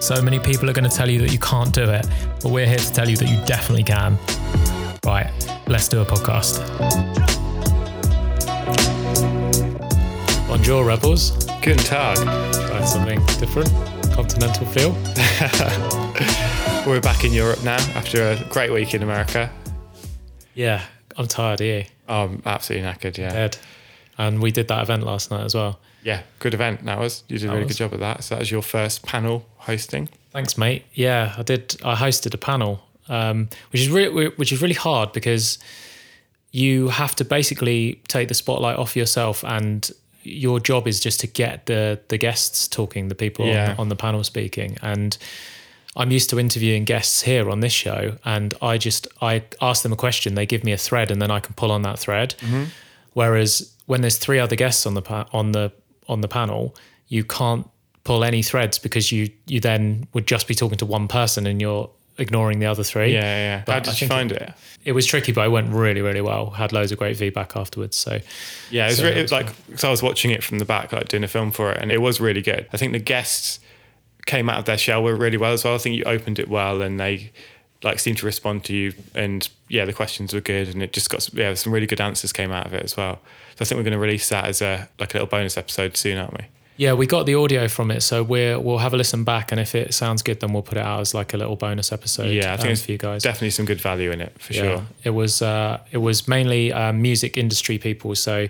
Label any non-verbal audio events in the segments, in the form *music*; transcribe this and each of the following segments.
So many people are going to tell you that you can't do it, but we're here to tell you that you definitely can. Right, let's do a podcast. Bonjour, Rebels. Guten Tag. Try something different, continental feel. *laughs* We're back in Europe now after a great week in America. Yeah, I'm tired, are you? I'm absolutely knackered, yeah. Dead. And we did that event last night as well. Yeah, good event that was. You did a really was. good job at that. So that was your first panel hosting. Thanks, mate. Yeah, I did. I hosted a panel, um, which is really, which is really hard because you have to basically take the spotlight off yourself, and your job is just to get the the guests talking, the people Yeah. on, on the panel speaking, and. I'm used to interviewing guests here on this show, and I just I ask them a question, they give me a thread, and then I can pull on that thread. Whereas when there's three other guests on the on the on the panel, you can't pull any threads because you you then would just be talking to one person and you're ignoring the other three. Yeah, yeah. But How I did you think find it? It was tricky, but it went really, really well. Had loads of great feedback afterwards. So Yeah, it was, So re- that it was like because I was watching it from the back, like doing a film for it, and it was really good. I think the guests came out of their shell really well as well. I think you opened it well, and they like seemed to respond to you, and yeah, the questions were good, and it just got some, yeah, some really good answers came out of it as well. So I think we're going to release that as a like a little bonus episode soon, aren't we? yeah, we got the audio from it, so we're we'll have a listen back, and if it sounds good, then we'll put it out as like a little bonus episode. Yeah, I think um, it's for you guys. Definitely some good value in it for sure. It was uh, it was mainly uh, music industry people. So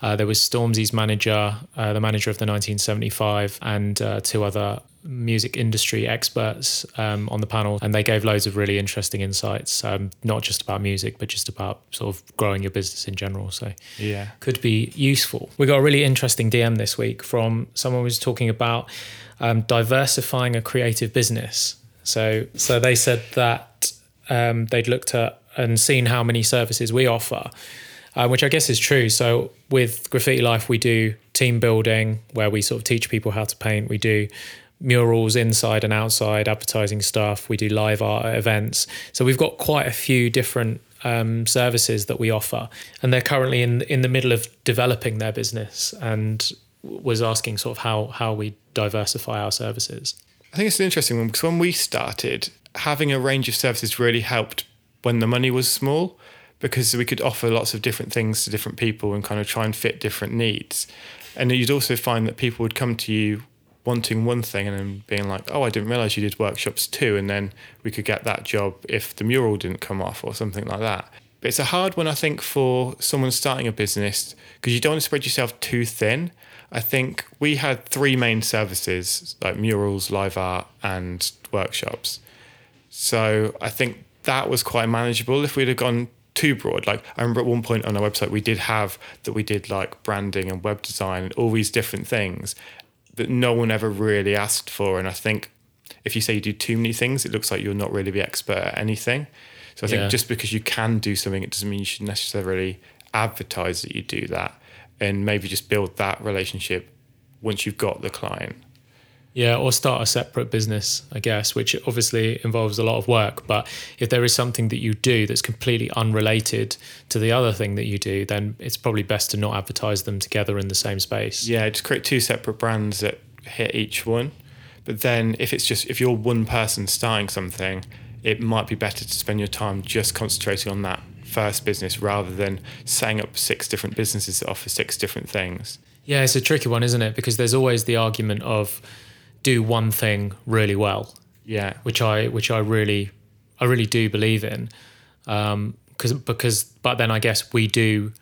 uh, there was Stormzy's manager, uh, the manager of the 1975, and uh, two other music industry experts um, on the panel, and they gave loads of really interesting insights, um, not just about music, but just about sort of growing your business in general. So Yeah. could be useful. We got a really interesting DM this week from someone who was talking about um, diversifying a creative business. So, so they said that um, they'd looked at and seen how many services we offer, uh, which I guess is true. So, with Graffiti Life, we do team building where we sort of teach people how to paint. We do murals inside and outside, advertising stuff. We do live art at events. So we've got quite a few different um, services that we offer, and they're currently in in the middle of developing their business and was asking sort of how how we diversify our services. I think it's an interesting one because when we started, having a range of services really helped when the money was small because we could offer lots of different things to different people and kind of try and fit different needs. And you'd also find that people would come to you wanting one thing and then being like, oh, I didn't realize you did workshops too. And then we could get that job if the mural didn't come off or something like that. But it's a hard one, I think, for someone starting a business because you don't want to spread yourself too thin. I think we had three main services like murals, live art, and workshops. So I think that was quite manageable. If we'd have gone too broad, like I remember at one point on our website, we did have that we did like branding and web design and all these different things that no one ever really asked for. And I think if you say you do too many things, it looks like you're not really the expert at anything. So I think Yeah. just because you can do something, it doesn't mean you should necessarily advertise that you do that and maybe just build that relationship once you've got the client. Yeah, or start a separate business, I guess, which obviously involves a lot of work. But if there is something that you do that's completely unrelated to the other thing that you do, then it's probably best to not advertise them together in the same space. Yeah, just create two separate brands that hit each one. But then if it's just if you're one person starting something, it might be better to spend your time just concentrating on that first business rather than setting up six different businesses that offer six different things. Yeah, it's a tricky one, isn't it? Because there's always the argument of do one thing really well, Yeah. which I which I really I really do believe in. Um, cause, because but then I guess we do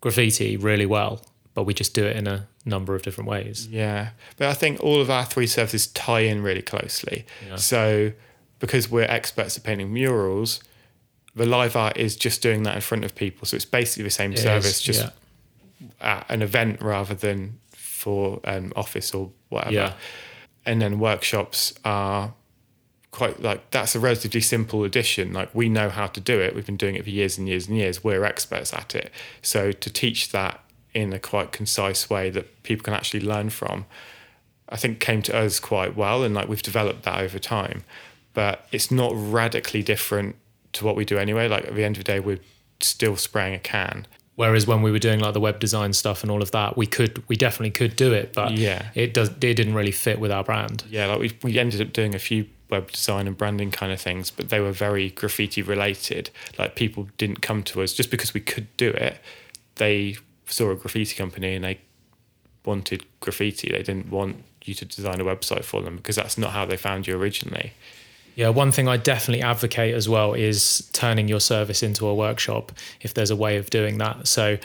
graffiti really well, but we just do it in a number of different ways. Yeah, but I think all of our three services tie in really closely. Yeah. So, because we're experts at painting murals, the live art is just doing that in front of people. So it's basically the same It service, is, just yeah. at an event rather than for an office or whatever. Yeah. And then workshops are quite like that's a relatively simple addition. Like we know how to do it. We've been doing it for years and years and years. We're experts at it. So to teach that in a quite concise way that people can actually learn from i think came to us quite well and like we've developed that over time. But it's not radically different to what we do anyway. Like at the end of the day we're still spraying a can Whereas when we were doing like the web design stuff and all of that, we could, we definitely could do it, but Yeah. it does, it didn't really fit with our brand. yeah like we, we ended up doing a few web design and branding kind of things but they were very graffiti related like people didn't come to us just because we could do it they saw a graffiti company and they wanted graffiti they didn't want you to design a website for them because that's not how they found you originally Yeah, one thing I definitely advocate as well is turning your service into a workshop if there's a way of doing that. So,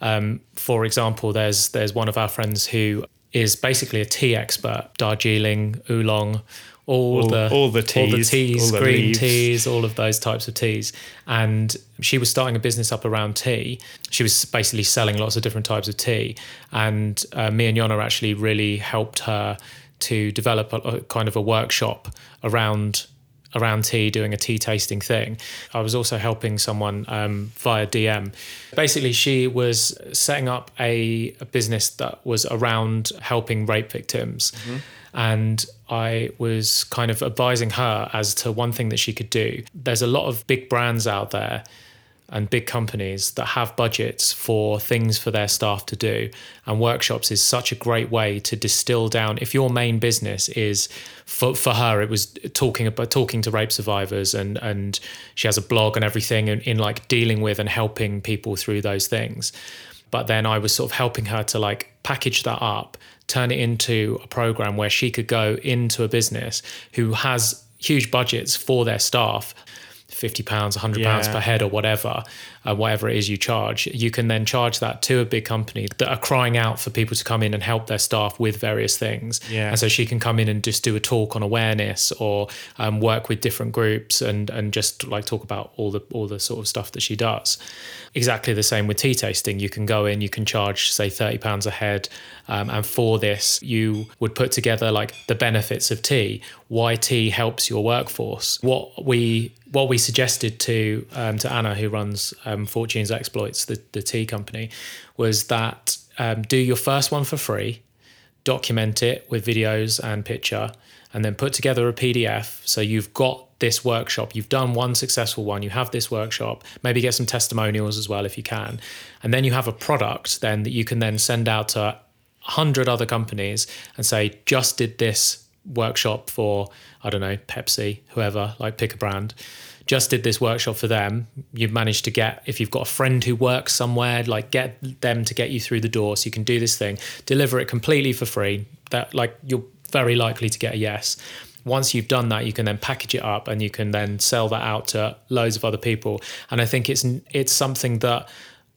um, for example, there's there's one of our friends who is basically a tea expert, Darjeeling, oolong, all, All- the all the all the teas, teas, all the green leaves. teas, all of those types of teas. And she was starting a business up around tea. She was basically selling lots of different types of tea. And uh, me and Yona actually really helped her to develop a, a kind of a workshop around around tea, doing a tea tasting thing. I was also helping someone um, via DM. Basically, she was setting up a, a business that was around helping rape victims. And I was kind of advising her as to one thing that she could do. There's a lot of big brands out there and big companies that have budgets for things for their staff to do. And workshops is such a great way to distill down. If your main business is for, for her, it was talking about talking to rape survivors and and she has a blog and everything in, in like dealing with and helping people through those things. But then I was sort of helping her to like package that up, turn it into a program where she could go into a business who has huge budgets for their staff 50 pounds 100 pounds Yeah. per head or whatever uh, whatever it is you charge you can then charge that to a big company that are crying out for people to come in and help their staff with various things Yeah. and so she can come in and just do a talk on awareness or um, work with different groups and and just like talk about all the all the sort of stuff that she does exactly the same with tea tasting you can go in you can charge say 30 pounds a head um, and for this you would put together like the benefits of tea why tea helps your workforce what we what we suggested to um, to Anna who runs um, Fortunes Exploits the, the tea company was that um, do your first one for free document it with videos and picture and then put together a PDF. So you've got this workshop, you've done one successful one, you have this workshop, maybe get some testimonials as well if you can. And then you have a product then that you can then send out to a hundred other companies and say, just did this workshop for, I don't know, Pepsi, whoever, like pick a brand. Just did this workshop for them. You've managed to get, if you've got a friend who works somewhere, like get them to get you through the door so you can do this thing, deliver it completely for free. That like you're very likely to get a yes. Once you've done that, you can then package it up and you can then sell that out to loads of other people. And I think it's it's something that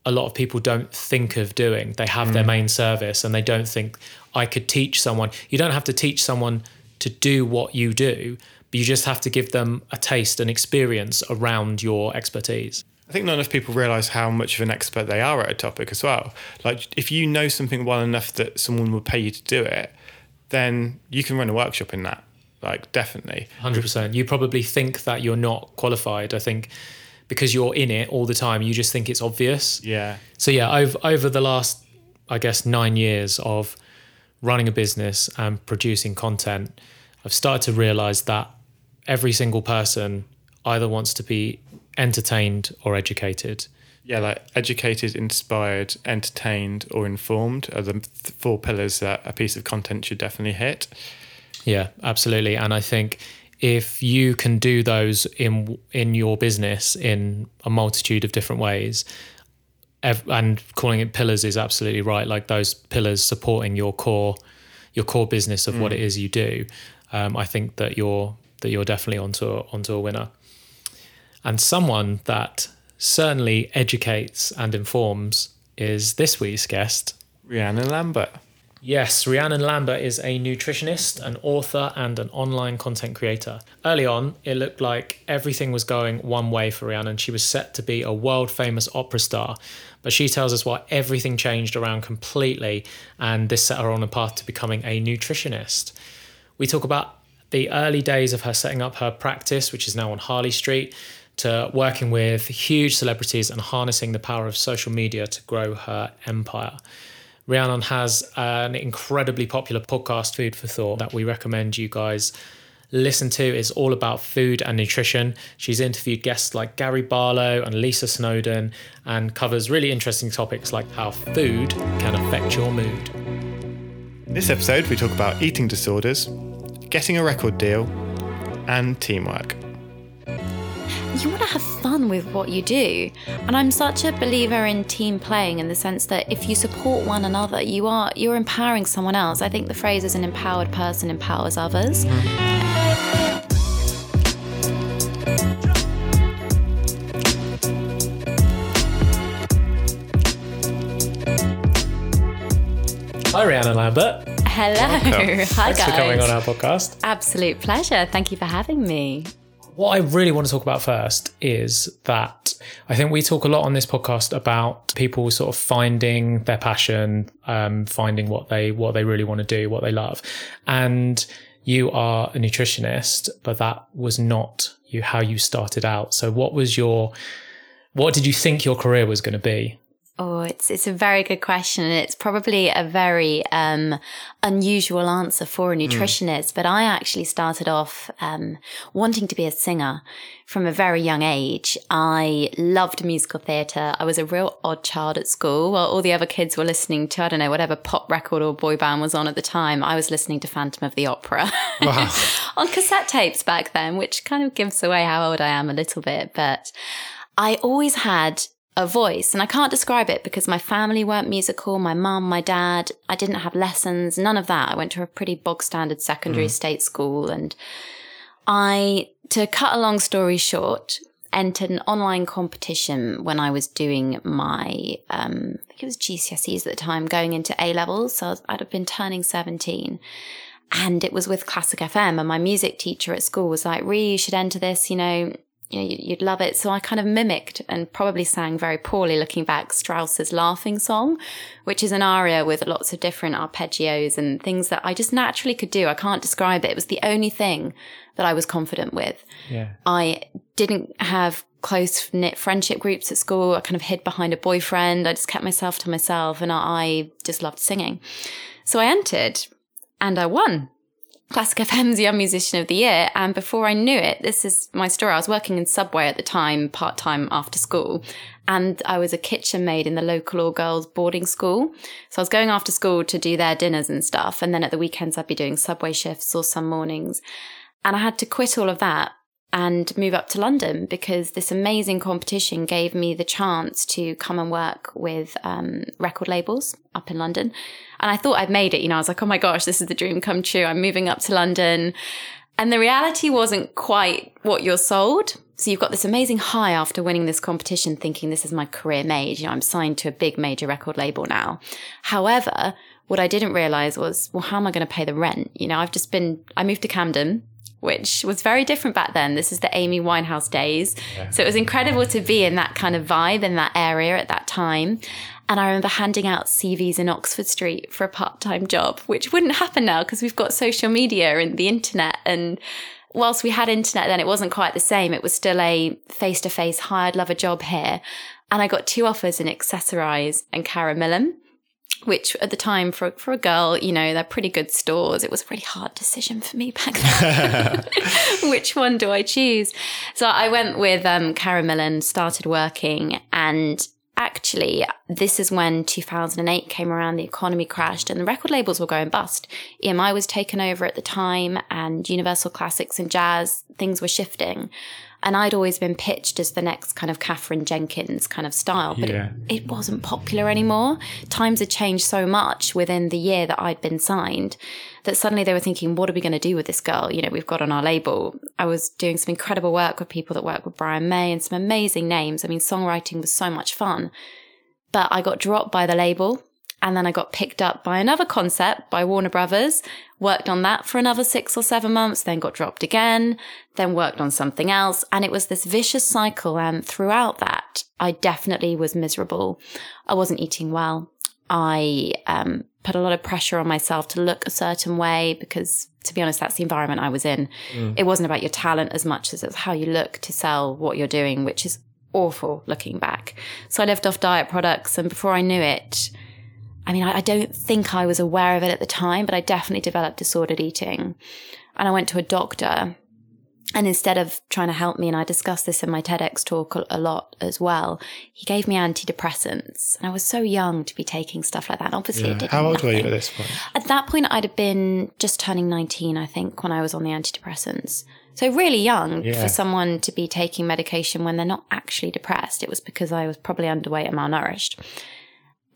a lot of people don't think of doing. They have their mm. main service and they don't think I could teach someone. You don't have to teach someone to do what you do, but you just have to give them a taste and experience around your expertise. I think not enough people realize how much of an expert they are at a topic as well. Like, if you know something well enough that someone will pay you to do it, then you can run a workshop in that. Like, definitely. 100%. You probably think that you're not qualified. I think because you're in it all the time, you just think it's obvious. Yeah. So yeah, over over the last I guess 9 years of running a business and producing content, I've started to realize that every single person either wants to be entertained or educated. Yeah, like educated, inspired, entertained, or informed are the th- four pillars that a piece of content should definitely hit. Yeah, absolutely. And I think if you can do those in in your business in a multitude of different ways, and calling it pillars is absolutely right. Like those pillars supporting your core your core business of what it is you do. Um, I think that you're that you're definitely onto a, onto a winner. And someone that certainly educates and informs is this week's guest, Rhiannon Lambert. Yes, Rhiannon Lambert is a nutritionist, an author, and an online content creator. Early on, it looked like everything was going one way for Rhiannon. She was set to be a world famous opera star, but she tells us why everything changed around completely, and this set her on a path to becoming a nutritionist. We talk about the early days of her setting up her practice, which is now on Harley Street, to working with huge celebrities and harnessing the power of social media to grow her empire. Rhiannon has an incredibly popular podcast, Food for Thought, that we recommend you guys listen to. is all about food and nutrition. She's interviewed guests like Gary Barlow and Lisa Snowdon and covers really interesting topics like how food can affect your mood. In this episode, we talk about eating disorders, getting a record deal, and teamwork you want to have fun with what you do. And I'm such a believer in team playing in the sense that if you support one another, you are you're empowering someone else. I think the phrase is an empowered person empowers others. Hi, Rhiannon Lambert. Hello. Welcome. Hi, Thanks guys. for coming on our podcast. Absolute pleasure. Thank you for having me what I really want to talk about first is that I think we talk a lot on this podcast about people sort of finding their passion, um, finding what they what they really want to do, what they love, and you are a nutritionist, but that was not you how you started out. So, what was your what did you think your career was going to be? Oh, it's it's a very good question, and it's probably a very um, unusual answer for a hmm. nutritionist. Mm. But I actually started off um, wanting to be a singer from a very young age. I loved musical theatre. I was a real odd child at school. While all the other kids were listening to I don't know whatever pop record or boy band was on at the time, I was listening to Phantom of the Opera *laughs* wow. on cassette tapes back then, which kind of gives away how old I am a little bit. But I always had a voice. And I can't describe it because my family weren't musical. My mum, my dad, I didn't have lessons, none of that. I went to a pretty bog standard secondary mm. state school. And I, to cut a long story short, entered an online competition when I was doing my, um, I think it was GCSEs at the time, going into A levels. So I would have been turning 17 and it was with Classic FM. And my music teacher at school was like, Ree, you should enter this, you know, you know, you'd love it. So I kind of mimicked and probably sang very poorly looking back Strauss's Laughing Song, which is an aria with lots of different arpeggios and things that I just naturally could do. I can't describe it. It was the only thing that I was confident with. Yeah. I didn't have close knit friendship groups at school. I kind of hid behind a boyfriend. I just kept myself to myself and I just loved singing. So I entered and I won. Classic FM's Young Musician of the Year. And before I knew it, this is my story. I was working in Subway at the time, part time after school. And I was a kitchen maid in the local all girls boarding school. So I was going after school to do their dinners and stuff. And then at the weekends, I'd be doing Subway shifts or some mornings. And I had to quit all of that and move up to London because this amazing competition gave me the chance to come and work with um, record labels up in London. And I thought I'd made it. You know, I was like, oh my gosh, this is the dream come true. I'm moving up to London. And the reality wasn't quite what you're sold. So you've got this amazing high after winning this competition, thinking this is my career made. You know, I'm signed to a big major record label now. However, what I didn't realize was, well, how am I going to pay the rent? You know, I've just been, I moved to Camden which was very different back then. This is the Amy Winehouse days. Yeah. So it was incredible to be in that kind of vibe in that area at that time. And I remember handing out CVs in Oxford Street for a part time job, which wouldn't happen now because we've got social media and the internet. And whilst we had internet then, it wasn't quite the same. It was still a face to face, hired I'd love a job here. And I got two offers in Accessorize and Karen Millen which at the time for for a girl, you know, they're pretty good stores. It was a really hard decision for me *laughs* back then. *laughs* which one do I choose? So I went with um, Millen, started working, and actually, this is when 2008 came around. The economy crashed, and the record labels were going bust. EMI was taken over at the time, and Universal Classics and Jazz things were shifting. And I'd always been pitched as the next kind of Katherine Jenkins kind of style, but yeah. it, it wasn't popular anymore. Times had changed so much within the year that I'd been signed that suddenly they were thinking, what are we going to do with this girl? You know, we've got on our label. I was doing some incredible work with people that work with Brian May and some amazing names. I mean, songwriting was so much fun. But I got dropped by the label and then I got picked up by another concept by Warner Brothers, worked on that for another six or seven months, then got dropped again, then worked on something else. And it was this vicious cycle. And throughout that, I definitely was miserable. I wasn't eating well. I um, put a lot of pressure on myself to look a certain way because, to be honest, that's the environment I was in. It wasn't about your talent as much as it's how you look to sell what you're doing, which is awful looking back. So I lived off diet products, and before I knew it, I mean, I, I don't think I was aware of it at the time, but I definitely developed disordered eating. And I went to a doctor and instead of trying to help me, and I discussed this in my TEDx talk a, lot as well, he gave me antidepressants. And I was so young to be taking stuff like that. And obviously, it did How old were you at this point? At that point, I'd have been just turning 19, I think, when I was on the antidepressants. So really young Yeah. for someone to be taking medication when they're not actually depressed. It was because I was probably underweight and malnourished.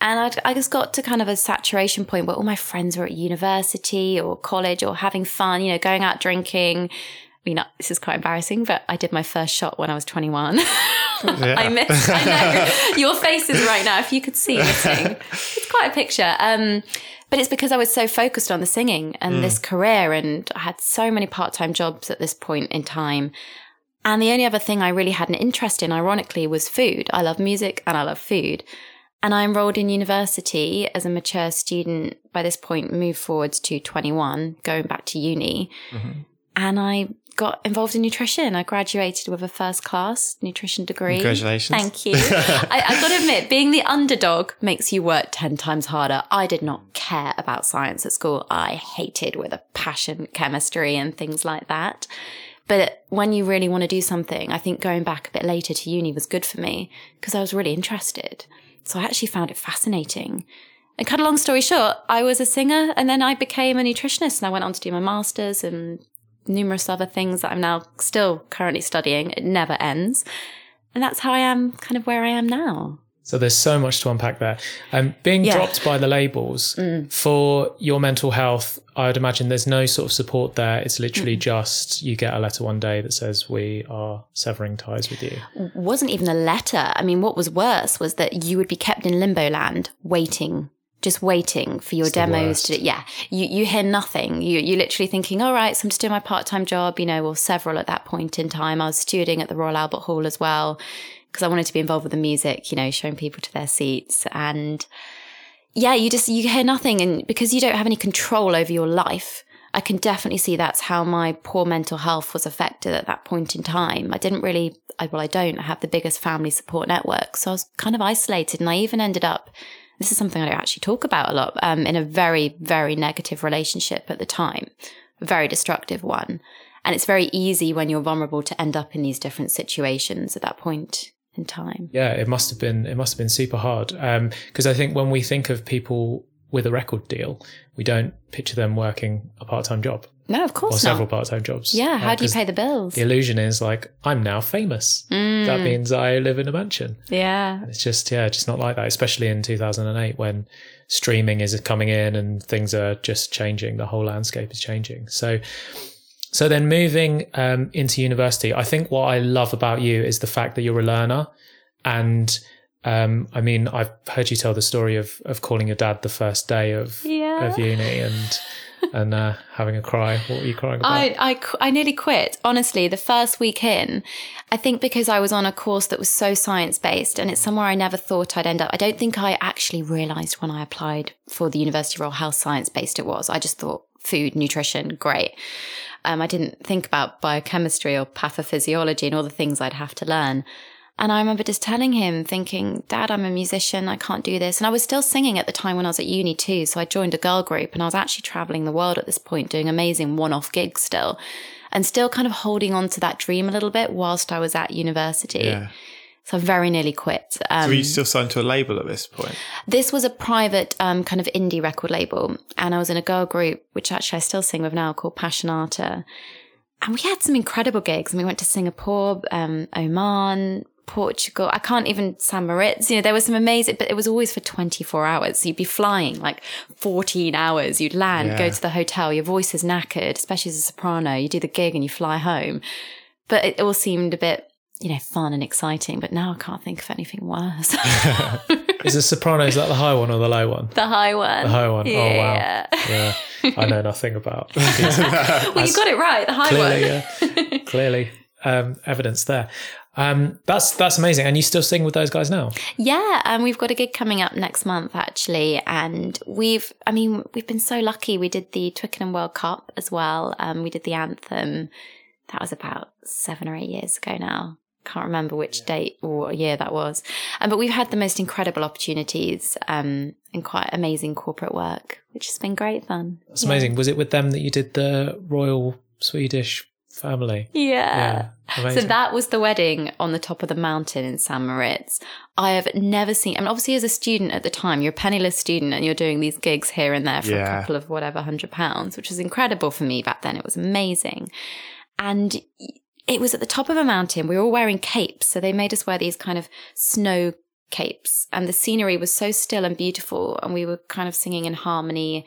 And I'd, I just got to kind of a saturation point where all my friends were at university or college or having fun, you know, going out drinking. I mean, this is quite embarrassing, but I did my first shot when I was 21. *laughs* I missed. I know *laughs* your faces right now. If you could see missing, it's quite a picture. Um, but it's because I was so focused on the singing and this career, and I had so many part-time jobs at this point in time. And the only other thing I really had an interest in, ironically, was food. I love music and I love food. And I enrolled in university as a mature student. By this point, moved forwards to 21, going back to uni. Mm-hmm. And I got involved in nutrition. I graduated with a first class nutrition degree. Congratulations. Thank you. I, I've got to admit, being the underdog makes you work 10 times harder. I did not care about science at school. I hated with a passion chemistry and things like that. But when you really want to do something, I think going back a bit later to uni was good for me because I was really interested. So I actually found it fascinating. And cut a long story short, I was a singer and then I became a nutritionist and I went on to do my master's and numerous other things that I'm now still currently studying. It never ends. And that's how I am kind of where I am now. So there's so much to unpack there. Um, being Yeah. dropped by the labels for your mental health, I would imagine there's no sort of support there. It's literally just you get a letter one day that says we are severing ties with you. wasn't even a letter. I mean, what was worse was that you would be kept in limbo land waiting, just waiting for your the demos to, yeah, you, you hear nothing. You, you're literally thinking, all right, so I'm just doing my part-time job, you know, or several at that point in time. I was stewarding at the Royal Albert Hall as well because I wanted to be involved with the music, you know, showing people to their seats and yeah, you just you hear nothing, and because you don't have any control over your life, I can definitely see that's how my poor mental health was affected at that point in time. I didn't really, I, well, I don't have the biggest family support network, so I was kind of isolated, and I even ended up. This is something I don't actually talk about a lot. Um, in a very, very negative relationship at the time, a very destructive one, and it's very easy when you're vulnerable to end up in these different situations at that point in time. Yeah, it must have been it must have been super hard because I think when we think of people with a record deal, we don't picture them working a part time job No, of course or course several part time jobs. Yeah, Uh, how do you pay the bills? The illusion is like I'm now famous. Mm. That means I live in a mansion. Yeah. It's just yeah, just not like that. Especially in 2008 when streaming is coming in and things are just changing. The whole landscape is changing. So, so then moving um, into university, I think what I love about you is the fact that you're a learner, and um, I mean I've heard you tell the story of of calling your dad the first day of Yeah. of uni and *laughs* and uh, having a cry. What were you crying about? I, I, qu- I nearly quit. Honestly, the first week in, I think because I was on a course that was so science based and it's somewhere I never thought I'd end up. I don't think I actually realized when I applied for the university role how science based it was. I just thought food, nutrition, great. Um, I didn't think about biochemistry or pathophysiology and all the things I'd have to learn. And I remember just telling him, thinking, Dad, I'm a musician. I can't do this. And I was still singing at the time when I was at uni too. So I joined a girl group and I was actually traveling the world at this point, doing amazing one off gigs still, and still kind of holding on to that dream a little bit whilst I was at university. Yeah. So I very nearly quit. Um, Were you still signed to a label at this point? this was a private um, kind of indie record label, and I was in a girl group, which actually I still sing with now, called Passionata. And we had some incredible gigs. And we went to Singapore, um, Oman, Portugal. I can't even San Moritz. You know, there was some amazing, but it was always for 24 hours. So you'd be flying like 14 hours. You'd land, go to the hotel. Your voice is knackered, especially as a soprano. You do the gig and you fly home. But it all seemed a bit, you know, fun and exciting. But now I can't think of anything worse. *laughs* is the soprano is that the high one or the low one? the high one. The high one. Yeah. Oh wow. Yeah, I know nothing about. *laughs* *laughs* well, you got it right. The high clearly, one. yeah, clearly, um, evidence there. Um, that's that's amazing. And you still sing with those guys now? Yeah, and um, we've got a gig coming up next month actually, and we've, I mean, we've been so lucky. We did the Twickenham World Cup as well. Um, we did the anthem. That was about seven or eight years ago now. Can't remember which date or year that was. Um, but we've had the most incredible opportunities um, and quite amazing corporate work, which has been great fun. That's yeah. amazing. Was it with them that you did the Royal Swedish family. Yeah. yeah so that was the wedding on the top of the mountain in St. Moritz. I have never seen, I mean, obviously, as a student at the time, you're a penniless student and you're doing these gigs here and there for yeah. a couple of whatever hundred pounds, which was incredible for me back then. It was amazing. And it was at the top of a mountain. We were all wearing capes. So they made us wear these kind of snow capes. And the scenery was so still and beautiful. And we were kind of singing in harmony.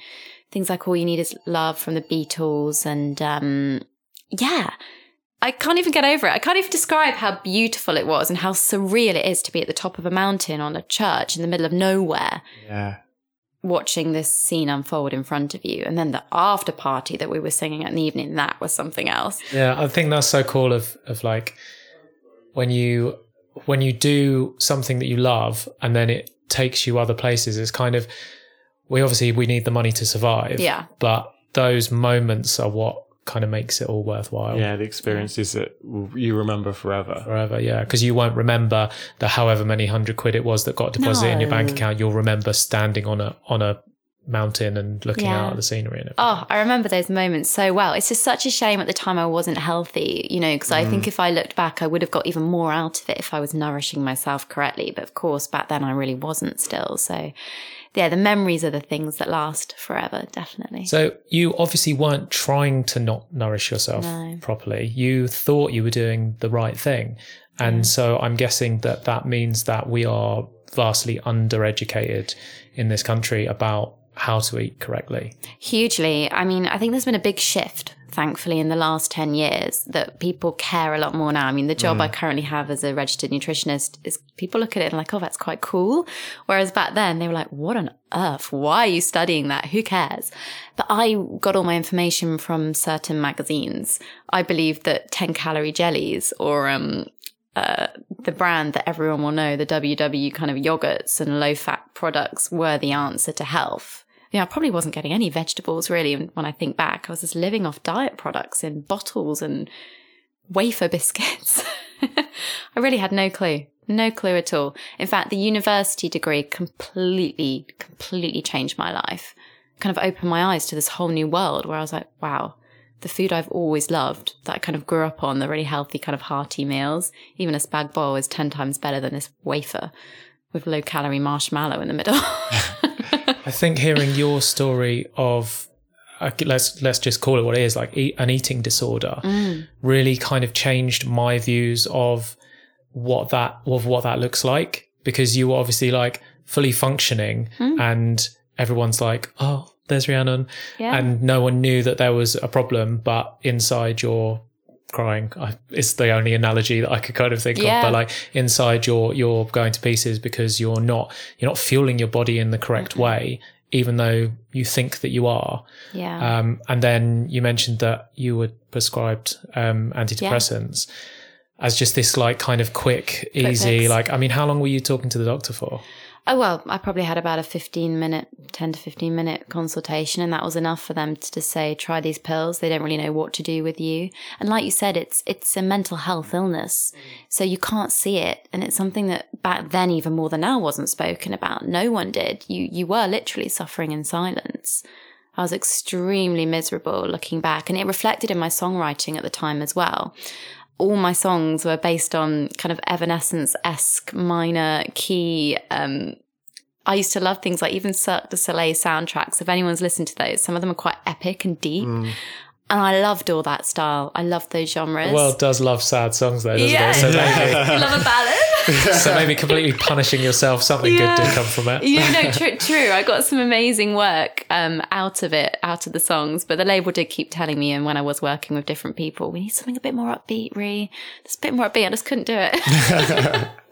Things like All You Need Is Love from the Beatles and, um, yeah, I can't even get over it. I can't even describe how beautiful it was and how surreal it is to be at the top of a mountain on a church in the middle of nowhere. Yeah. Watching this scene unfold in front of you. And then the after party that we were singing at in the evening, that was something else. Yeah, I think that's so cool of of like when you when you do something that you love and then it takes you other places, it's kind of we obviously we need the money to survive. Yeah. But those moments are what kind of makes it all worthwhile. Yeah, the experiences that you remember forever. Forever, yeah. Because you won't remember the however many hundred quid it was that got deposited no. in your bank account. You'll remember standing on a on a mountain and looking yeah. out at the scenery and everything. Oh, I remember those moments so well. It's just such a shame at the time I wasn't healthy, you know, because mm. I think if I looked back, I would have got even more out of it if I was nourishing myself correctly. But of course, back then I really wasn't still. So yeah, the memories are the things that last forever, definitely. So you obviously weren't trying to not nourish yourself no. properly. You thought you were doing the right thing. And mm. so I'm guessing that that means that we are vastly undereducated in this country about how to eat correctly. Hugely. I mean, I think there's been a big shift thankfully in the last 10 years that people care a lot more now. I mean, the job mm. I currently have as a registered nutritionist is people look at it and like, oh, that's quite cool. Whereas back then they were like, what on earth? Why are you studying that? Who cares? But I got all my information from certain magazines. I believe that 10 calorie jellies or, um, uh, the brand that everyone will know, the WW kind of yogurts and low fat products were the answer to health you know, I probably wasn't getting any vegetables really And when I think back. I was just living off diet products in bottles and wafer biscuits. *laughs* I really had no clue. No clue at all. In fact, the university degree completely, completely changed my life. Kind of opened my eyes to this whole new world where I was like, wow, the food I've always loved that I kind of grew up on, the really healthy kind of hearty meals, even a spag bowl is 10 times better than this wafer with low calorie marshmallow in the middle. *laughs* *laughs* I think hearing your story of uh, let's let's just call it what it is, like eat, an eating disorder, mm. really kind of changed my views of what that of what that looks like because you were obviously like fully functioning mm. and everyone's like, oh, there's Rhiannon, yeah. and no one knew that there was a problem, but inside you're crying. I, it's the only analogy that I could kind of think yeah. of. But like inside, you're you're going to pieces because you're not you're not fueling your body in the correct mm-hmm. way, even though you think that you are. Yeah. Um, and then you mentioned that you were prescribed um, antidepressants. Yeah. As just this like kind of quick, easy, like I mean, how long were you talking to the doctor for? Oh, well, I probably had about a 15 minute, 10 to 15 minute consultation, and that was enough for them to just say, try these pills. They don't really know what to do with you. And like you said, it's, it's a mental health illness. So you can't see it. And it's something that back then, even more than now, wasn't spoken about. No one did. You, you were literally suffering in silence. I was extremely miserable looking back, and it reflected in my songwriting at the time as well all my songs were based on kind of Evanescence esque minor key. Um, I used to love things like even Cirque du Soleil soundtracks. If anyone's listened to those, some of them are quite epic and deep. Mm. And I loved all that style. I loved those genres. The world does love sad songs, though, doesn't yeah. it? So maybe, *laughs* you love a ballad. *laughs* so maybe completely punishing yourself, something yeah. good did come from it. Yeah, no, true. true. I got some amazing work um, out of it, out of the songs. But the label did keep telling me, and when I was working with different people, we need something a bit more upbeat, Re. Just a bit more upbeat. I just couldn't do it. *laughs*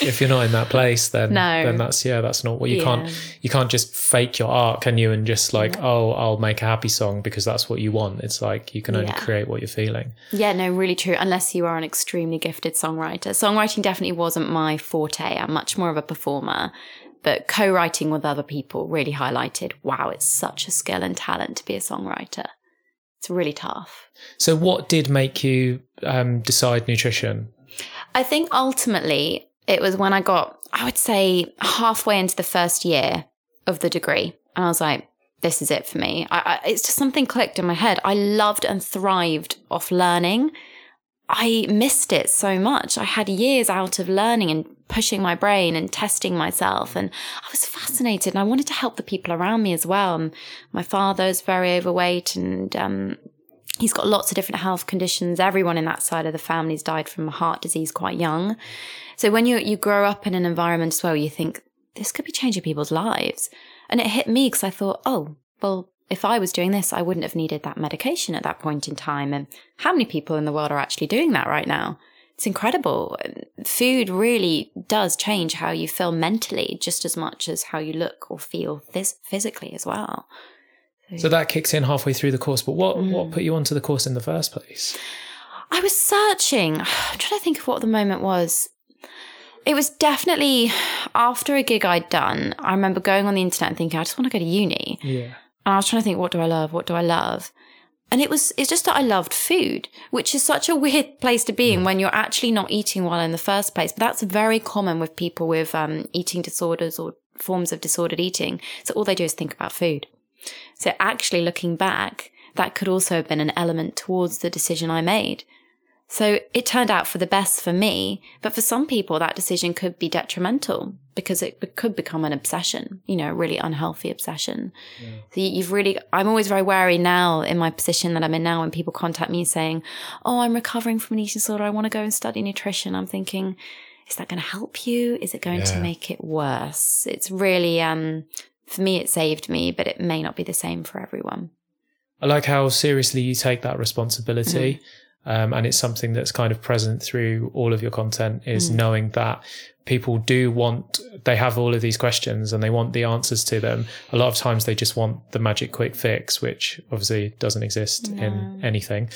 if you're not in that place, then No. then that's yeah, that's not what you Yeah. can't you can't just fake your art, can you? And just like oh, I'll make a happy song because that's what you want. It's like you can only Yeah. create what you're feeling. Yeah, no, really true. Unless you are an extremely gifted songwriter. Songwriting definitely wasn't my forte. I'm much more of a performer. But co writing with other people really highlighted wow, it's such a skill and talent to be a songwriter. It's really tough. So, what did make you um, decide nutrition? I think ultimately it was when I got, I would say, halfway into the first year of the degree. And I was like, this is it for me. I, I, it's just something clicked in my head. I loved and thrived off learning. I missed it so much. I had years out of learning and pushing my brain and testing myself. And I was fascinated and I wanted to help the people around me as well. And my father's very overweight and, um, he's got lots of different health conditions. Everyone in that side of the family's died from heart disease quite young. So when you, you grow up in an environment as well, you think this could be changing people's lives. And it hit me because I thought, oh, well, if I was doing this, I wouldn't have needed that medication at that point in time. And how many people in the world are actually doing that right now? It's incredible. Food really does change how you feel mentally just as much as how you look or feel phys- physically as well. So that kicks in halfway through the course. But what Mm. what put you onto the course in the first place? I was searching. *sighs* I'm trying to think of what the moment was. It was definitely after a gig I'd done. I remember going on the internet and thinking, I just want to go to uni. Yeah. And I was trying to think, what do I love? What do I love? And it was, it's just that I loved food, which is such a weird place to be in when you're actually not eating well in the first place. But that's very common with people with um, eating disorders or forms of disordered eating. So all they do is think about food. So actually looking back, that could also have been an element towards the decision I made. So it turned out for the best for me, but for some people that decision could be detrimental because it could become an obsession, you know, a really unhealthy obsession. So you- you've really, I'm always very wary now in my position that I'm in now when people contact me saying, Oh, I'm recovering from an eating disorder. I want to go and study nutrition. I'm thinking, is that going to help you? Is it going to make it worse? It's really, um, for me, it saved me, but it may not be the same for everyone. I like how seriously you take that responsibility. Um, and it's something that's kind of present through all of your content is knowing that people do want, they have all of these questions and they want the answers to them. A lot of times they just want the magic quick fix, which obviously doesn't exist in anything.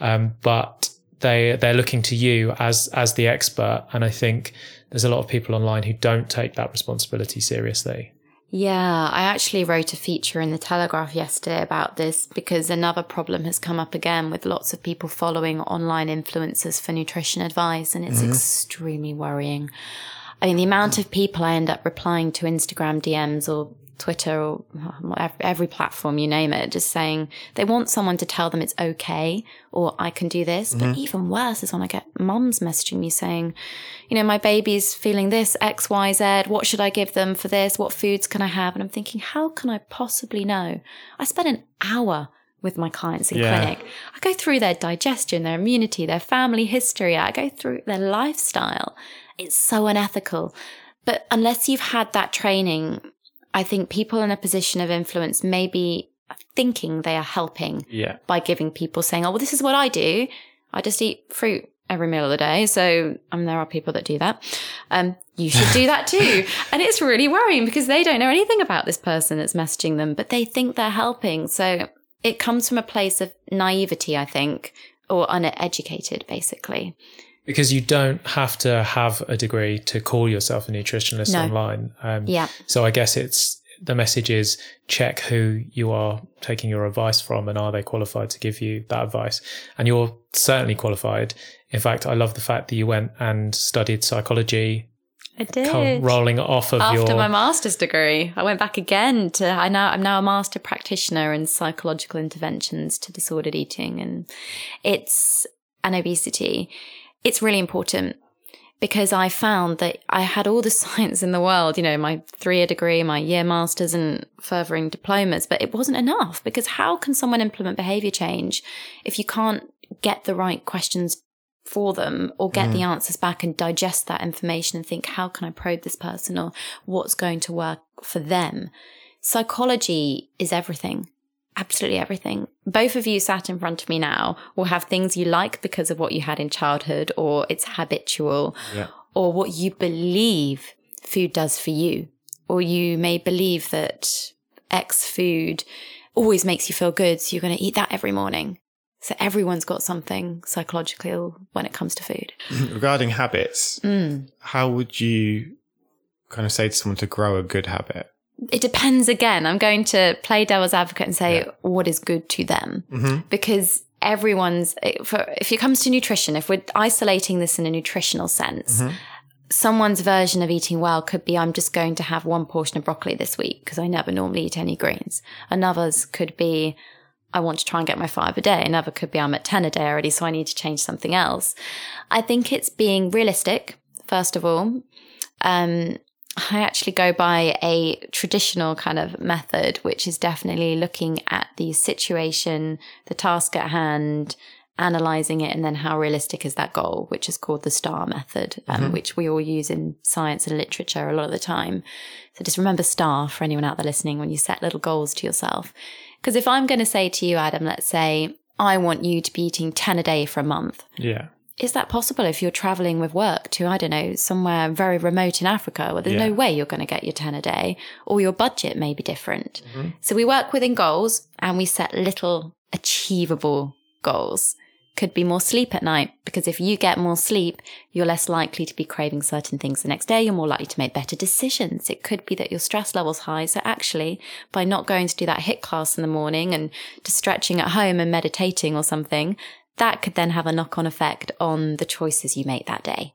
Um, but they, they're looking to you as, as the expert. And I think there's a lot of people online who don't take that responsibility seriously. Yeah, I actually wrote a feature in the Telegraph yesterday about this because another problem has come up again with lots of people following online influencers for nutrition advice, and it's mm-hmm. extremely worrying. I mean, the amount of people I end up replying to Instagram DMs or Twitter or every, platform, you name it, just saying they want someone to tell them it's okay or I can do this. But mm-hmm. even worse is when I get mums messaging me saying, you know, my baby's feeling this X, Y, Z. What should I give them for this? What foods can I have? And I'm thinking, how can I possibly know? I spend an hour with my clients in Yeah. clinic. I go through their digestion, their immunity, their family history. I go through their lifestyle. It's so unethical. But unless you've had that training, I think people in a position of influence may be thinking they are helping Yeah. by giving people saying, oh, well, this is what I do. I just eat fruit every meal of the day. So um, there are people that do that. Um, you should do that too. *laughs* and it's really worrying because they don't know anything about this person that's messaging them, but they think they're helping. So it comes from a place of naivety, I think, or uneducated, basically. Because you don't have to have a degree to call yourself a nutritionist No. online. Um, Yeah. So I guess it's the message is check who you are taking your advice from and are they qualified to give you that advice? And you're certainly qualified. In fact, I love the fact that you went and studied psychology, I did. come rolling off of your. After your. my master's degree, I went back again to I now I'm now a master practitioner in psychological interventions to disordered eating and it's and obesity. It's really important because I found that I had all the *laughs* science in the world, you know, my three year degree, my year masters and furthering diplomas, but it wasn't enough because how can someone implement behavior change if you can't get the right questions for them or get the mm. answers back and digest that information and think, how can I probe this person or what's going to work for them? Psychology is everything. Absolutely everything. Both of you sat in front of me now will have things you like because of what you had in childhood or it's habitual Yeah. or what you believe food does for you. Or you may believe that X food always makes you feel good, so you're going to eat that every morning. So everyone's got something psychological when it comes to food. *clears throat* Regarding habits, Mm. how would you kind of say to someone to grow a good habit? It depends again. I'm going to play devil's advocate and say what is good to them Mm-hmm. because everyone's, for, if it comes to nutrition, if we're isolating this in a nutritional sense, someone's version of eating well could be I'm just going to have one portion of broccoli this week because I never normally eat any greens. Another's could be I want to try and get my five a day. Another could be I'm at 10 a day already, so I need to change something else. I think it's being realistic, first of all. Um, I actually go by a traditional kind of method, which is definitely looking at the situation, the task at hand, analyzing it, and then how realistic is that goal, which is called the STAR method, um, which we all use in science and literature a lot of the time. So just remember STAR for anyone out there listening when you set little goals to yourself. Because if I'm going to say to you, Adam, let's say, I want you to be eating 10 a day for a month Yeah. Is that possible if you're traveling with work to, I don't know, somewhere very remote in Africa where there's Yeah. no way you're going to get your 10 a day or your budget may be different? Mm-hmm. So we work within goals and we set little achievable goals. Could be more sleep at night because if you get more sleep, you're less likely to be craving certain things the next day. You're more likely to make better decisions. It could be that your stress level's high. So actually, by not going to do that HIIT class in the morning and just stretching at home and meditating or something, that could then have a knock on effect on the choices you make that day.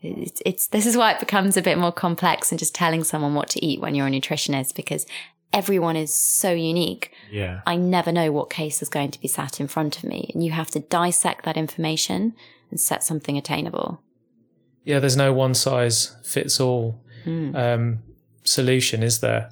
It's, it's this is why it becomes a bit more complex than just telling someone what to eat when you're a nutritionist because everyone is so unique. Yeah. I never know what case is going to be sat in front of me, and you have to dissect that information and set something attainable. Yeah, there's no one size fits all um, solution, is there?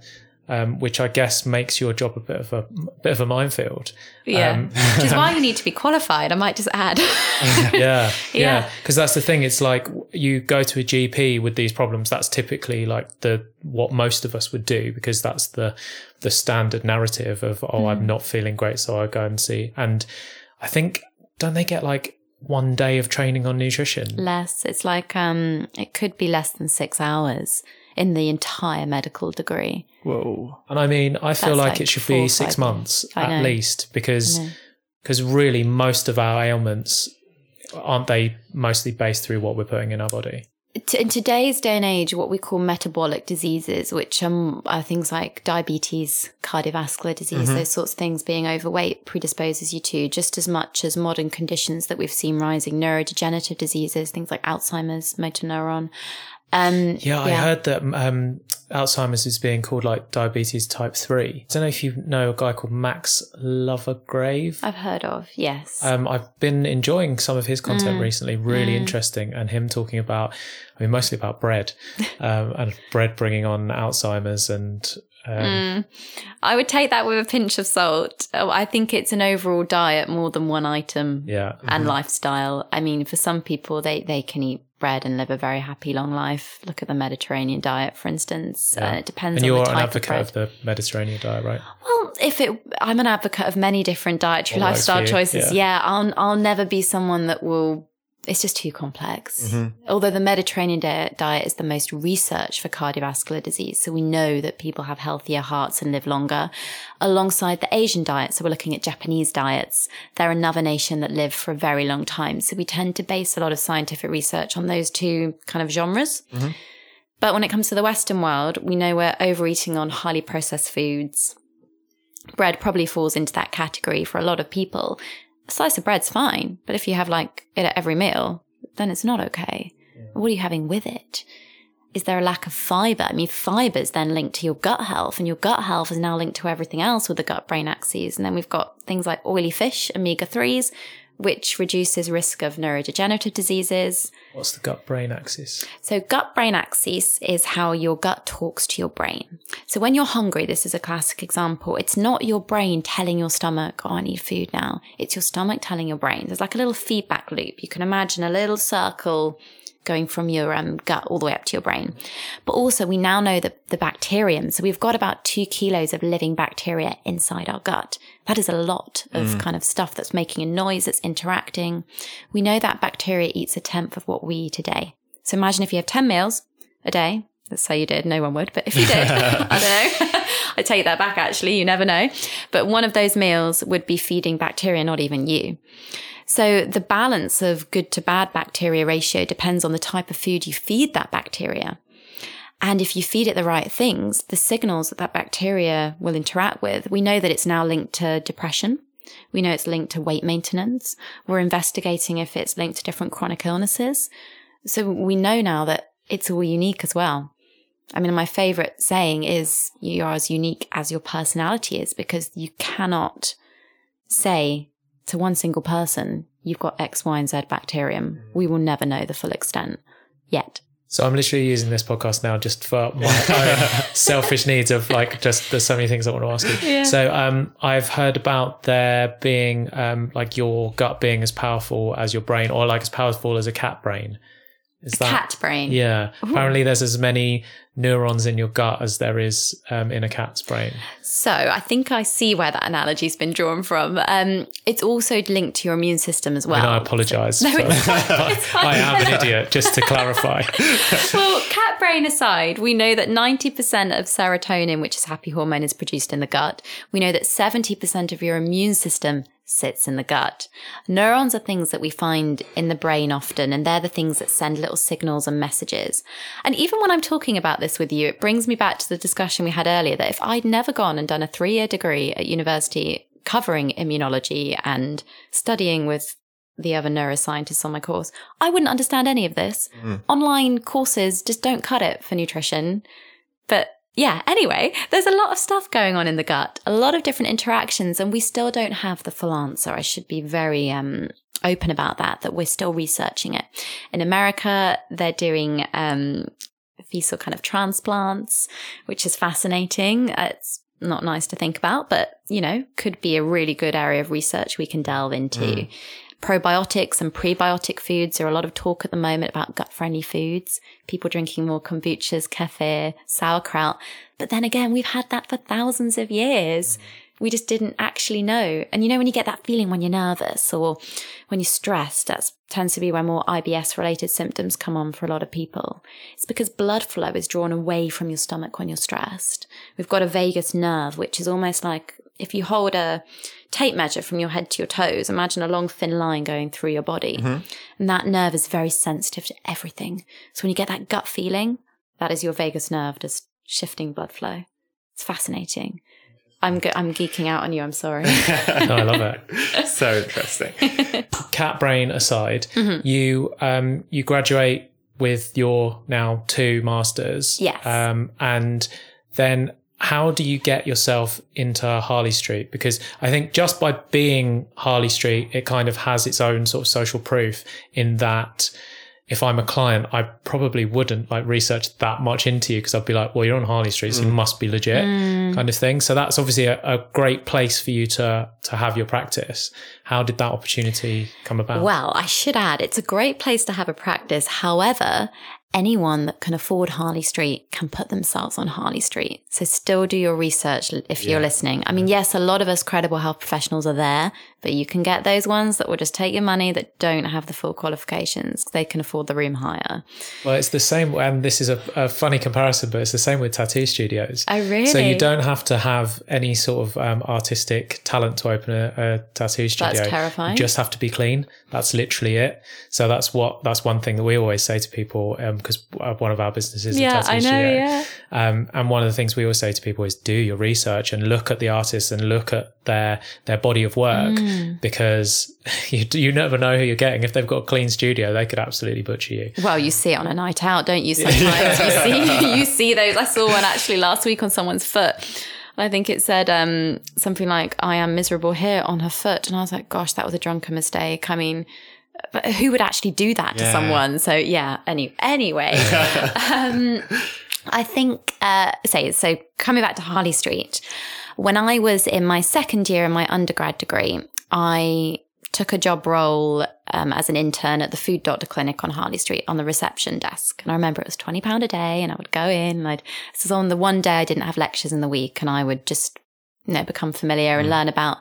Um, which I guess makes your job a bit of a bit of a minefield. Yeah, Um, which is why you *laughs* need to be qualified. I might just add. *laughs* *laughs* yeah, Yeah. yeah. Because that's the thing. It's like you go to a GP with these problems. That's typically like the what most of us would do because that's the the standard narrative of oh Mm. I'm not feeling great, so I go and see. And I think don't they get like one day of training on nutrition? less. It's like um, it could be less than six hours in the entire medical degree. Whoa. And I mean, I feel like, like it should be six five months at least because because really most of our ailments aren't they mostly based through what we're putting in our body. In today's day and age, what we call metabolic diseases, which um, are things like diabetes, cardiovascular disease, those sorts of things, being overweight predisposes you to just as much as modern conditions that we've seen rising, neurodegenerative diseases, things like Alzheimer's, motor neuron. Um, Yeah, I heard that um, Alzheimer's is being called like diabetes type three. I don't know if you know a guy called Max Lugavere. I've heard of, yes. Um, I've been enjoying some of his Mm. content recently, really interesting, and him talking about, I mean, mostly about bread, *laughs* um, and bread bringing on Alzheimer's and. Um, I would take that with a pinch of salt. Oh, I think it's an overall diet more than one item. Yeah, and lifestyle. I mean, for some people, they, they can eat bread and live a very happy long life. Look at the Mediterranean diet, for instance. Yeah. Uh, it depends and you're an advocate of of, the Mediterranean diet, right? well, if it, I'm an advocate of many different dietary works lifestyle choices. yeah. Yeah. I'll I'll never be someone that will. It's just too complex. Mm-hmm. Although the Mediterranean diet, diet is the most researched for cardiovascular disease, so we know that people have healthier hearts and live longer. Alongside the Asian diet, so we're looking at Japanese diets. They're another nation that live for a very long time, so we tend to base a lot of scientific research on those two kind of genres. Mm-hmm. But when it comes to the Western world, we know we're overeating on highly processed foods. Bread probably falls into that category for a lot of people. A slice of bread's fine, but if you have like it at every meal, then it's not okay. What are you having with it? Is there a lack of fiber? I mean, fiber is then linked to your gut health, and your gut health is now linked to everything else with the gut brain axes. And then we've got things like oily fish, omega 3s, which reduces risk of neurodegenerative diseases. What's the gut brain axis? So, gut brain axis is how your gut talks to your brain. So, when you're hungry, this is a classic example. It's not your brain telling your stomach, oh, I need food now. It's your stomach telling your brain. There's like a little feedback loop. You can imagine a little circle going from your um, gut all the way up to your brain. But also, we now know that the bacterium, so we've got about two kilos of living bacteria inside our gut. That is a lot of kind of stuff that's making a noise, that's interacting. We know that bacteria eats a tenth of what we eat a day. So imagine if you have 10 meals a day. Let's say you did. No one would, but if you did, *laughs* I don't know. *laughs* I take that back actually. You never know. But one of those meals would be feeding bacteria, not even you. So the balance of good to bad bacteria ratio depends on the type of food you feed that bacteria. And if you feed it the right things, the signals that that bacteria will interact with, we know that it's now linked to depression. We know it's linked to weight maintenance. We're investigating if it's linked to different chronic illnesses. So we know now that it's all unique as well. I mean, my favorite saying is you are as unique as your personality is because you cannot say to one single person, you've got X, Y, and Z bacterium. We will never know the full extent yet. So I'm literally using this podcast now just for *laughs* my own selfish needs of like just there's so many things I want to ask you. Yeah. So um, I've heard about there being um, like your gut being as powerful as your brain, or like as powerful as a cat brain. Is that Cat brain. Yeah. Apparently, there's as many neurons in your gut as there is um, in a cat's brain. So I think I see where that analogy's been drawn from. Um, it's also linked to your immune system as well. and I apologise. No, it's fine, *laughs* it's fine. I am an idiot, just to clarify. *laughs* well, cat brain aside, we know that 90% of serotonin, which is happy hormone, is produced in the gut. We know that 70% of your immune system sits in the gut. Neurons are things that we find in the brain often, and they're the things that send little signals and messages. And even when I'm talking about this with you, it brings me back to the discussion we had earlier that if I'd never gone and done a three year degree at university covering immunology and studying with the other neuroscientists on my course, I wouldn't understand any of this. Mm. Online courses just don't cut it for nutrition. But yeah, anyway, there's a lot of stuff going on in the gut, a lot of different interactions, and we still don't have the full answer. I should be very um, open about that, that we're still researching it. In America, they're doing um, fecal kind of transplants, which is fascinating. It's not nice to think about, but you know, could be a really good area of research we can delve into. Probiotics and prebiotic foods. There are a lot of talk at the moment about gut friendly foods, people drinking more kombuchas, kefir, sauerkraut. But then again, we've had that for thousands of years. We just didn't actually know. And you know, when you get that feeling when you're nervous or when you're stressed, that tends to be when more IBS related symptoms come on for a lot of people. It's because blood flow is drawn away from your stomach when you're stressed. We've got a vagus nerve, which is almost like if you hold a tape measure from your head to your toes, imagine a long thin line going through your body. Mm-hmm. And that nerve is very sensitive to everything. So when you get that gut feeling, that is your vagus nerve just shifting blood flow. It's fascinating. I'm ge- I'm geeking out on you. I'm sorry. *laughs* No, I love it. *laughs* so interesting. *laughs* cat brain aside, Mm-hmm. you um, you graduate with your now two masters. Yes. Um, and then how do you get yourself into Harley Street? Because I think just by being Harley Street, it kind of has its own sort of social proof in that if I'm a client, I probably wouldn't like research that much into you because I'd be like, well, you're on Harley Street, so you mm. must be legit mm. kind of thing. So that's obviously a, a great place for you to, to have your practice. How did that opportunity come about? Well, I should add, it's a great place to have a practice. However, anyone that can afford Harley Street can put themselves on Harley Street. So still do your research if you're listening. I mean, yes, a lot of us credible health professionals are there, but you can get those ones that will just take your money that don't have the full qualifications. They can afford the room hire. Well, it's the same, and this is a, a funny comparison, but it's the same with tattoo studios. Oh, really? So you don't have to have any sort of um, artistic talent to open a, a tattoo studio. That's terrifying. You just have to be clean. That's literally it. So that's what that's one thing that we always say to people because one of our businesses is a tattoo studio. Um, and one of the things we always say to people is do your research and look at the artists and look at their their body of work Mm. Because *laughs* you you never know who you're getting. If they've got a clean studio, they could absolutely butcher you. Well, you see it on a night out, don't you? *laughs* Sometimes you see you see those. I saw one actually last week on someone's foot. I think it said um, something like "I am miserable here" on her foot, and I was like, "Gosh, that was a drunken mistake." I mean, but who would actually do that to Yeah. someone? So yeah. Any anyway, *laughs* um, I think uh, say so. Coming back to Harley Street, when I was in my second year in my undergrad degree, I took a job role um, as an intern at the food doctor clinic on Harley Street on the reception desk. And I remember it was twenty pound a day, and I would go in. And I'd this was on the one day I didn't have lectures in the week, and I would just you know become familiar and learn about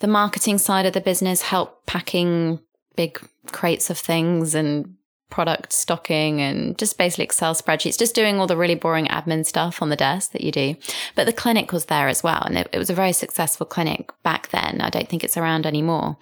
the marketing side of the business, help packing big crates of things and product stocking and just basically Excel spreadsheets, just doing all the really boring admin stuff on the desk that you do. But the clinic was there as well. And it, it was a very successful clinic back then. I don't think it's around anymore.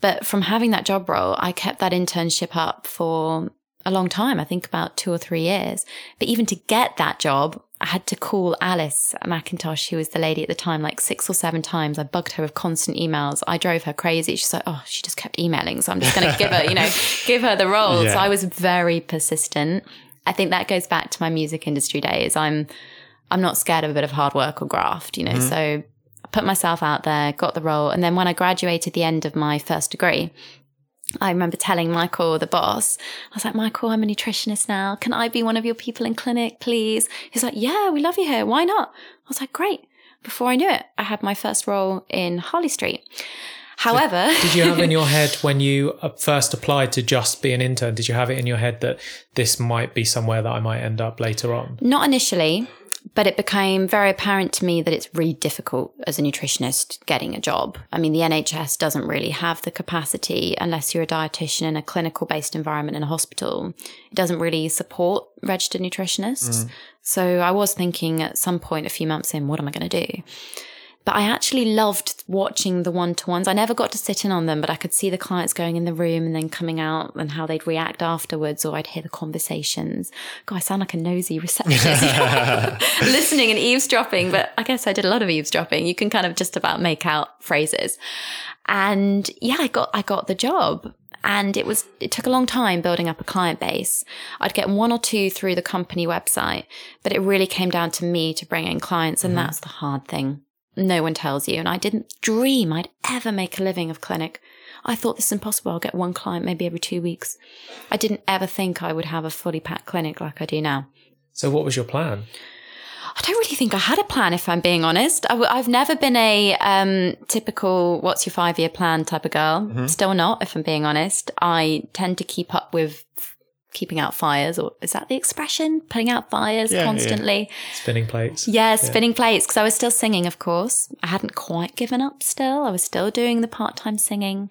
But from having that job role, I kept that internship up for a long time, I think about two or three years. But even to get that job, I had to call Alice McIntosh, who was the lady at the time, like six or seven times. I bugged her with constant emails. I drove her crazy. She's like, oh, she just kept emailing. So I'm just going to give her, you know, *laughs* give her the role. Yeah. So I was very persistent. I think that goes back to my music industry days. I'm, I'm not scared of a bit of hard work or graft, you know, mm-hmm. so I put myself out there, got the role. And then when I graduated the end of my first degree, I remember telling Michael, the boss, I was like, Michael, I'm a nutritionist now. Can I be one of your people in clinic, please? He's like, yeah, we love you here. Why not? I was like, great. Before I knew it, I had my first role in Harley Street. However, did you have in your *laughs* head when you uh, first applied to just be an intern? Did you have it in your head that this might be somewhere that I might end up later on? Not initially but it became very apparent to me that it's really difficult as a nutritionist getting a job. I mean, the NHS doesn't really have the capacity unless you're a dietitian in a clinical based environment in a hospital. It doesn't really support registered nutritionists. Mm. So I was thinking at some point a few months in, what am I going to do? But I actually loved watching the one to ones. I never got to sit in on them, but I could see the clients going in the room and then coming out and how they'd react afterwards, or I'd hear the conversations. God, I sound like a nosy receptionist *laughs* *laughs* listening and eavesdropping, but I guess I did a lot of eavesdropping. You can kind of just about make out phrases. And yeah, I got, I got the job and it was it took a long time building up a client base i'd get one or two through the company website but it really came down to me to bring in clients and mm-hmm. that's the hard thing no one tells you. And I didn't dream I'd ever make a living of clinic. I thought this is impossible. I'll get one client maybe every two weeks. I didn't ever think I would have a fully packed clinic like I do now. So, what was your plan? I don't really think I had a plan, if I'm being honest. i w- I've never been a um, typical "what's your five year plan" type of girl. Mm-hmm. Still not, if I'm being honest. I tend to keep up with keeping out fires, or is that the expression? Putting out fires yeah, constantly. Yeah. Spinning plates. Yeah, spinning yeah. plates. Because I was still singing, of course. I hadn't quite given up still. I was still doing the part time singing.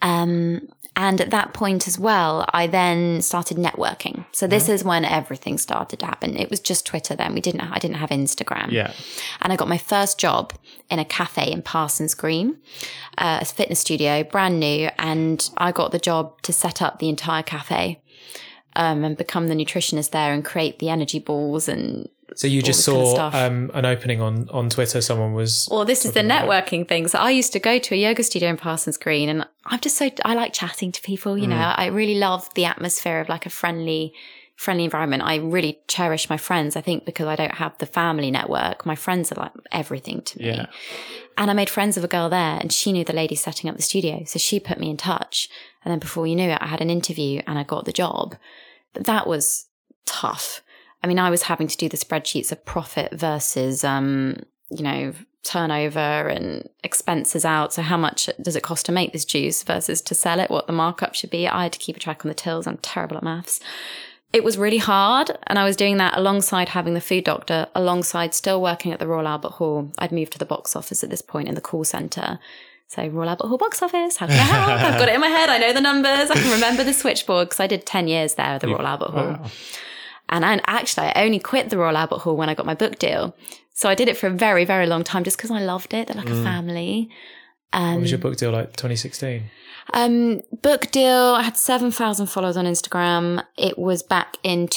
Um, and at that point as well, I then started networking. So this mm-hmm. is when everything started to happen. It was just Twitter then. We didn't, I didn't have Instagram. Yeah. And I got my first job in a cafe in Parsons Green, uh, a fitness studio, brand new. And I got the job to set up the entire cafe um, and become the nutritionist there and create the energy balls and so you just saw kind of um, an opening on on Twitter. Someone was. Well, this is the networking thing. So I used to go to a yoga studio in Parsons Green, and I'm just so I like chatting to people. You mm. know, I really love the atmosphere of like a friendly, friendly environment. I really cherish my friends. I think because I don't have the family network, my friends are like everything to me. Yeah. And I made friends with a girl there, and she knew the lady setting up the studio, so she put me in touch. And then before you knew it, I had an interview and I got the job. That was tough. I mean, I was having to do the spreadsheets of profit versus, um, you know, turnover and expenses out. So how much does it cost to make this juice versus to sell it? What the markup should be? I had to keep a track on the tills. I'm terrible at maths. It was really hard. And I was doing that alongside having the food doctor, alongside still working at the Royal Albert Hall. I'd moved to the box office at this point in the call center. So Royal Albert Hall box office. How can I help? I've got it in my head. I know the numbers. I can remember the switchboard because I did 10 years there at the Royal Albert Hall. Wow. And I, actually, I only quit the Royal Albert Hall when I got my book deal. So I did it for a very, very long time just because I loved it. They're like mm. a family. Um, what was your book deal like 2016? Um, book deal, I had 7,000 followers on Instagram. It was back in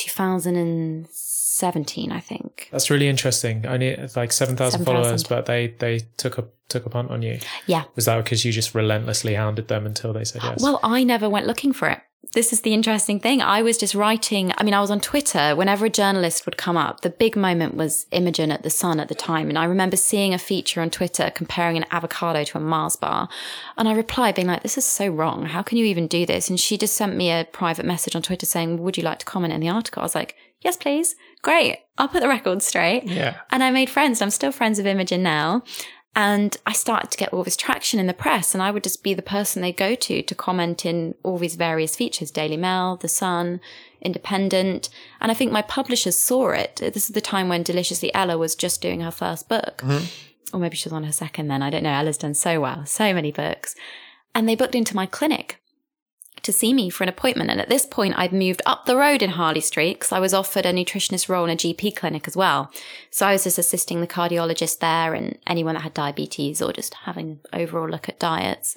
2017, I think. That's really interesting. Only like 7,000 7, followers, but they, they took a, took a punt on you. Yeah. Was that because you just relentlessly hounded them until they said yes? Well, I never went looking for it this is the interesting thing. I was just writing. I mean, I was on Twitter. Whenever a journalist would come up, the big moment was Imogen at the Sun at the time. And I remember seeing a feature on Twitter comparing an avocado to a Mars bar. And I replied being like, this is so wrong. How can you even do this? And she just sent me a private message on Twitter saying, would you like to comment in the article? I was like, yes, please. Great. I'll put the record straight. Yeah. And I made friends. I'm still friends with Imogen now. And I started to get all this traction in the press, and I would just be the person they go to to comment in all these various features Daily Mail, The Sun, Independent. And I think my publishers saw it. This is the time when Deliciously Ella was just doing her first book. Mm-hmm. Or maybe she was on her second then. I don't know. Ella's done so well, so many books. And they booked into my clinic to see me for an appointment. And at this point, I'd moved up the road in Harley Street because I was offered a nutritionist role in a GP clinic as well. So I was just assisting the cardiologist there and anyone that had diabetes or just having an overall look at diets.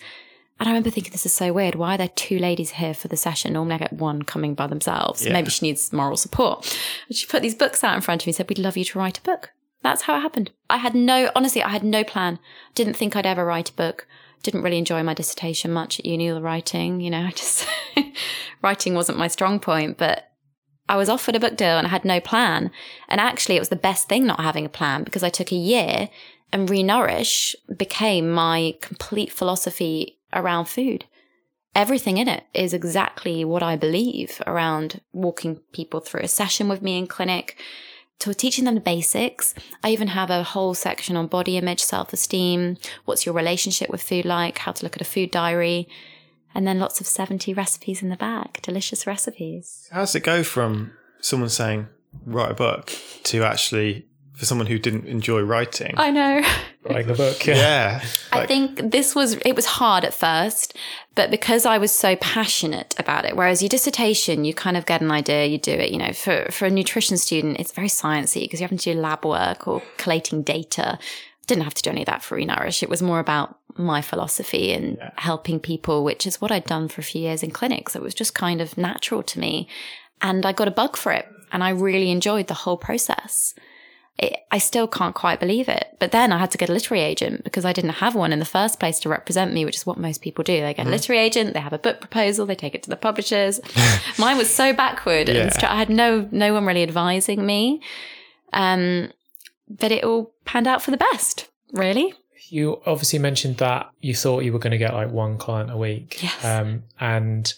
And I remember thinking, this is so weird. Why are there two ladies here for the session? Normally I get one coming by themselves. Yeah. Maybe she needs moral support. And she put these books out in front of me and said, we'd love you to write a book. That's how it happened. I had no, honestly, I had no plan. Didn't think I'd ever write a book. Didn't really enjoy my dissertation much at uni or the writing. You know, *laughs* I just, writing wasn't my strong point, but I was offered a book deal and I had no plan. And actually, it was the best thing not having a plan because I took a year and Renourish became my complete philosophy around food. Everything in it is exactly what I believe around walking people through a session with me in clinic, to teaching them the basics. I even have a whole section on body image, self esteem, what's your relationship with food like, how to look at a food diary, and then lots of 70 recipes in the back, delicious recipes. How does it go from someone saying, write a book to actually for someone who didn't enjoy writing? I know. Writing a book. Yeah. yeah. I think this was, it was hard at first, but because I was so passionate about it, whereas your dissertation, you kind of get an idea, you do it, you know, for, for a nutrition student, it's very sciencey because you have to do lab work or collating data. Didn't have to do any of that for Renourish. It was more about my philosophy and Yeah. helping people, which is what I'd done for a few years in clinics. It was just kind of natural to me. And I got a bug for it and I really enjoyed the whole process it, I still can't quite believe it. But then I had to get a literary agent because I didn't have one in the first place to represent me, which is what most people do. They get a literary agent, they have a book proposal, they take it to the publishers. *laughs* Mine was so backward Yeah. and I had no no one really advising me. Um, but it all panned out for the best, really. You obviously mentioned that you thought you were going to get like one client a week. Yes. Um, and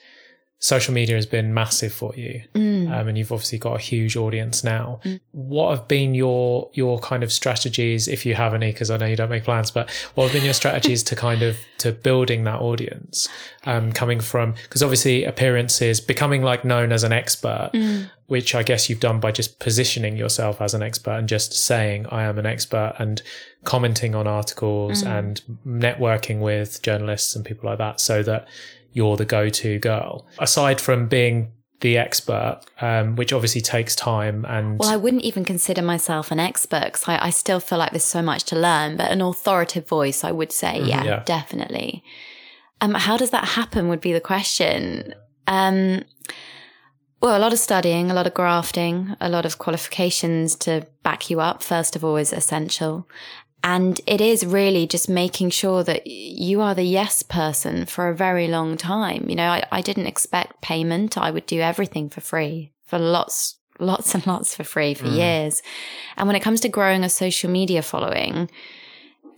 social media has been massive for you. Mm. Um, and you've obviously got a huge audience now. What have been your your kind of strategies, if you have any? Because I know you don't make plans, but what have been your strategies to kind of to building that audience? Um, coming from because obviously appearances, becoming like known as an expert, which I guess you've done by just positioning yourself as an expert and just saying I am an expert and commenting on articles and networking with journalists and people like that, so that you're the go-to girl. Aside from being the expert, um, which obviously takes time and Well, I wouldn't even consider myself an expert because I, I still feel like there's so much to learn, but an authoritative voice, I would say, yeah, Yeah. definitely. Um, how does that happen would be the question. Um, well, a lot of studying, a lot of grafting, a lot of qualifications to back you up, first of all, is essential. And it is really just making sure that you are the yes person for a very long time. You know, I, I didn't expect payment. I would do everything for free for lots, lots and lots for free for mm. years. And when it comes to growing a social media following,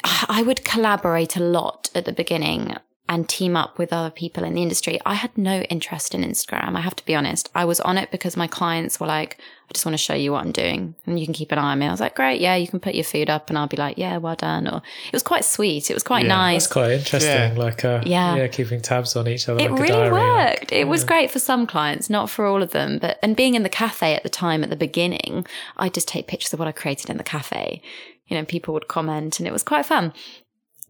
I would collaborate a lot at the beginning and team up with other people in the industry. I had no interest in Instagram. I have to be honest. I was on it because my clients were like, I just want to show you what I'm doing and you can keep an eye on me. I was like, great. Yeah. You can put your food up and I'll be like, yeah, well done. Or it was quite sweet. It was quite Yeah, nice. that's quite interesting. Yeah. Like uh, Yeah. yeah, keeping tabs on each other. It like a really diary, like- worked. It was great for some clients, not for all of them. But and being in the cafe at the time at the beginning, I just take pictures of what I created in the cafe. You know, people would comment, and it was quite fun.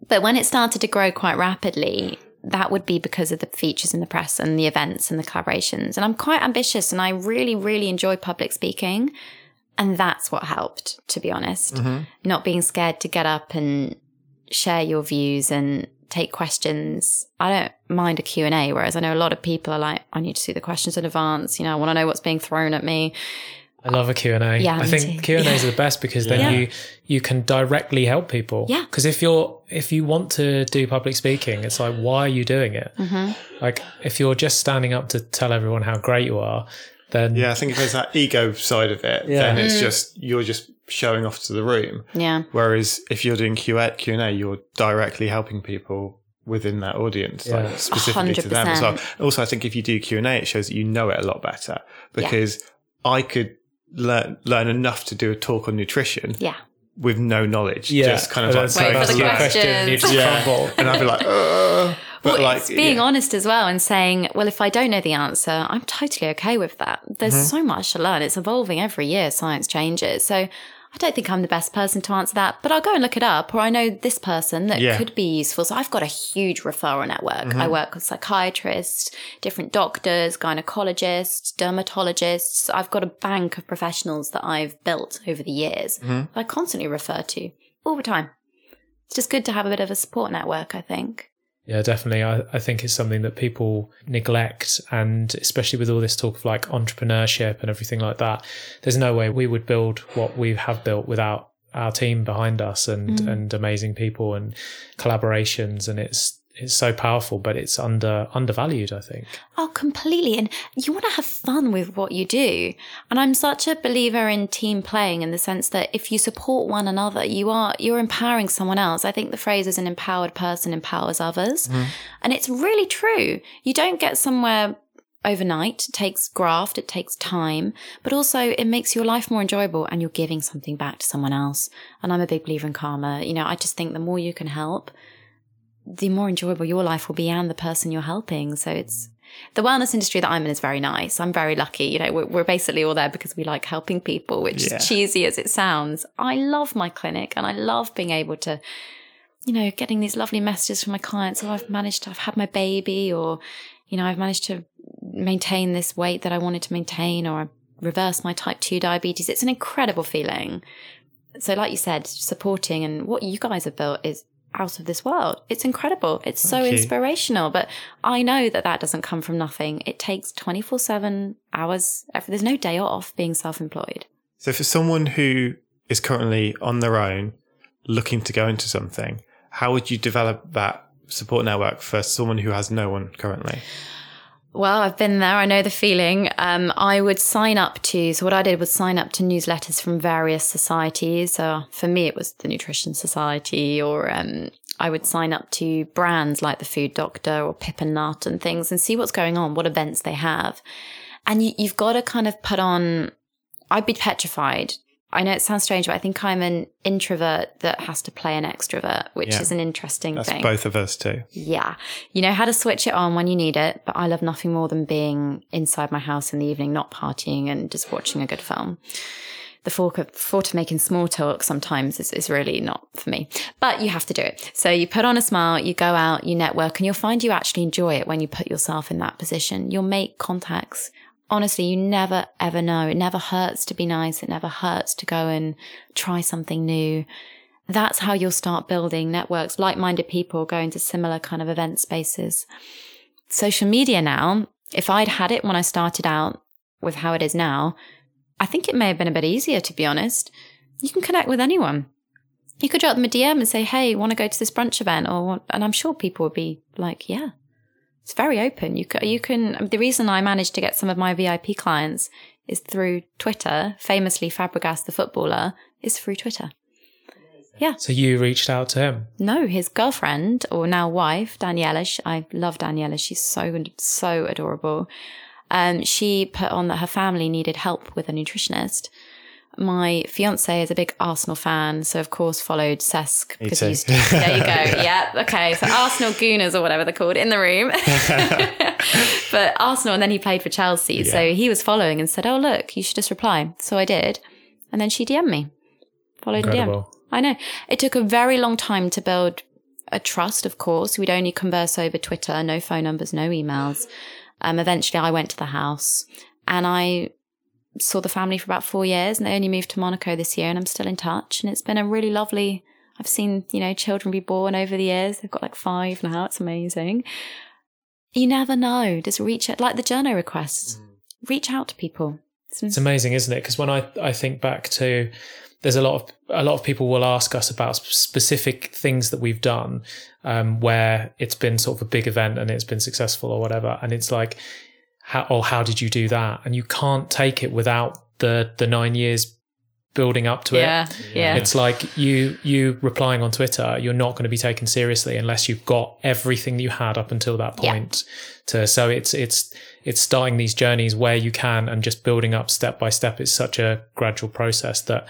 But when it started to grow quite rapidly, that would be because of the features in the press and the events and the collaborations. And I'm quite ambitious, and I really, really enjoy public speaking. And that's what helped, to be honest. Mm-hmm. Not being scared to get up and share your views and take questions. I don't mind a Q&A, whereas I know a lot of people are like, I need to see the questions in advance. You know, I want to know what's being thrown at me. I love a Q&A. Yeah, I me think too. Q and A's are the best because then Yeah. you you can directly help people. Yeah. Because if you're if you want to do public speaking, it's like why are you doing it? Mm-hmm. Like if you're just standing up to tell everyone how great you are, then Yeah, I think if there's that ego side of it, Yeah. then Mm. it's just you're just showing off to the room. Yeah. Whereas if you're doing Q and A, you're directly helping people within that audience, Yeah. like specifically to them as well. Also, I think if you do Q and A, it shows that you know it a lot better because I could learn learn enough to do a talk on nutrition Yeah. with no knowledge. yeah, just kind of and like then Wait for the asks you questions. you Yeah. and I'd be like, Ugh. but well, like it's being yeah. honest as well and saying, well, if I don't know the answer, I'm totally okay with that. There's Mm-hmm. so much to learn. It's evolving every year. Science changes. So I don't think I'm the best person to answer that, but I'll go and look it up, or I know this person that Yeah. could be useful. So I've got a huge referral network. Mm-hmm. I work with psychiatrists, different doctors, gynecologists, dermatologists. I've got a bank of professionals that I've built over the years mm-hmm. that I constantly refer to all the time. It's just good to have a bit of a support network, I think. Yeah, definitely. I, I think it's something that people neglect. And especially with all this talk of like entrepreneurship and everything like that, there's no way we would build what we have built without our team behind us and, mm. and amazing people and collaborations. And it's, it's so powerful, but it's under undervalued, I think. Oh, completely. And you want to have fun with what you do. And I'm such a believer in team playing in the sense that if you support one another, you are, you're empowering someone else. I think the phrase is an empowered person empowers others. Mm-hmm. And it's really true. You don't get somewhere overnight. It takes graft. It takes time, but also it makes your life more enjoyable and you're giving something back to someone else. And I'm a big believer in karma. You know, I just think the more you can help, the more enjoyable your life will be and the person you're helping. So it's the wellness industry that I'm in is very nice. I'm very lucky. You know, we're, we're basically all there because we like helping people, which Yeah. is cheesy as it sounds. I love my clinic and I love being able to, you know, getting these lovely messages from my clients. Oh, I've managed to, I've had my baby or, you know, I've managed to maintain this weight that I wanted to maintain or I reverse my type 2 diabetes. It's an incredible feeling. So, like you said, supporting and what you guys have built is out of this world. It's incredible. It's so inspirational. But I know that that doesn't come from nothing. It takes 24 7 hours. There's no day off being self employed. So for someone who is currently on their own, looking to go into something, how would you develop that support network for someone who has no one currently? Well, I've been there. I know the feeling. Um, I would sign up to, so what I did was sign up to newsletters from various societies. So for me, it was the Nutrition Society, or um, I would sign up to brands like the Food Doctor or Pip and Nut and things and see what's going on, what events they have. And you, you've got to kind of put on, I'd be petrified. I know it sounds strange, but I think I'm an introvert that has to play an extrovert, which Yeah. is an interesting That's thing. both of us too. Yeah. You know how to switch it on when you need it, but I love nothing more than being inside my house in the evening, not partying and just watching a good film. The thought of, of making small talk sometimes is, is really not for me, but you have to do it. So you put on a smile, you go out, you network, and you'll find you actually enjoy it when you put yourself in that position. You'll make contacts. Honestly, you never ever know. It never hurts to be nice. It never hurts to go and try something new that's how you'll start building networks, like minded people going to similar kind of event spaces. Social media now, if I'd had it when I started out with how it is now, I think it may have been a bit easier, to be honest. You can connect with anyone. You could drop them a DM and say, Hey, want to go to this brunch event? Or, and I'm sure people would be like, Yeah, it's very open. You can, you can, the reason I managed to get some of my VIP clients is through Twitter. Famously, Fabregas, the footballer, is through Twitter. Yeah. So you reached out to him. No, his girlfriend or now wife, Daniela. sh- I love Daniela. She's so so adorable. Um, she put on that her family needed help with a nutritionist. My fiance is a big Arsenal fan, so of course followed Cesc because he's there. You go. *laughs* Yeah. Okay. So Arsenal Gooners or whatever they're called in the room. *laughs* but Arsenal, and then he played for Chelsea, so he was following and said, "Oh look, you should just reply." So I did, and then she DM'd me. Followed and DM'd. I know. It took a very long time to build a trust, of course. We'd only converse over Twitter, no phone numbers, no emails. Um, eventually, I went to the house and I saw the family for about four years and they only moved to Monaco this year and I'm still in touch. And it's been a really lovely, I've seen, you know, children be born over the years. They've got like five now. It's amazing. You never know. Just reach out, like the journal requests, reach out to people. It's amazing, isn't it? Because when I, I think back to there's a lot of a lot of people will ask us about specific things that we've done um, where it's been sort of a big event and it's been successful or whatever, and it's like, how or how did you do that? And you can't take it without the the nine years building up to Yeah. it. Yeah. It's like you you replying on Twitter, you're not going to be taken seriously unless you've got everything that you had up until that point. Yeah. point. To so it's it's it's starting these journeys where you can and just building up step by step. It's such a gradual process that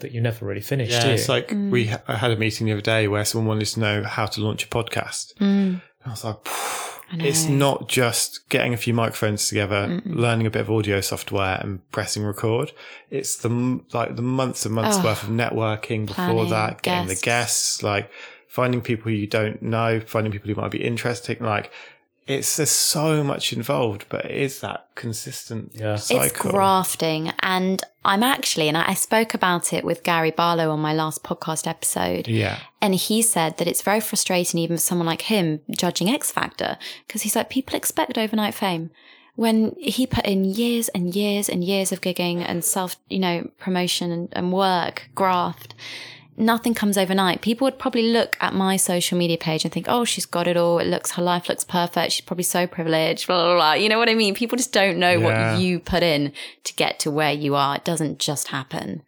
that you never really finish. do Yeah, you? it's like Mm. we I had a meeting the other day where someone wanted to know how to launch a podcast. Mm. I was like, "Phew, it's not just getting a few microphones together, learning a bit of audio software and pressing record. It's the like the months and months Oh. worth of networking before Planning, that, getting guests. the guests, like finding people you don't know, finding people who might be interesting. Like it's there's so much involved, but it is that consistent Yeah. cycle. It's grafting. And I'm actually, and I I spoke about it with Gary Barlow on my last podcast episode. yeah. And he said that it's very frustrating, even for someone like him, judging X Factor, because he's like, people expect overnight fame. When he put in years and years and years of gigging and self, you know, promotion and, and work, graft, nothing comes overnight. People would probably look at my social media page and think, oh, she's got it all. It looks, her life looks perfect. She's probably so privileged, blah, blah, blah. You know what I mean? People just don't know Yeah. what you put in to get to where you are. It doesn't just happen.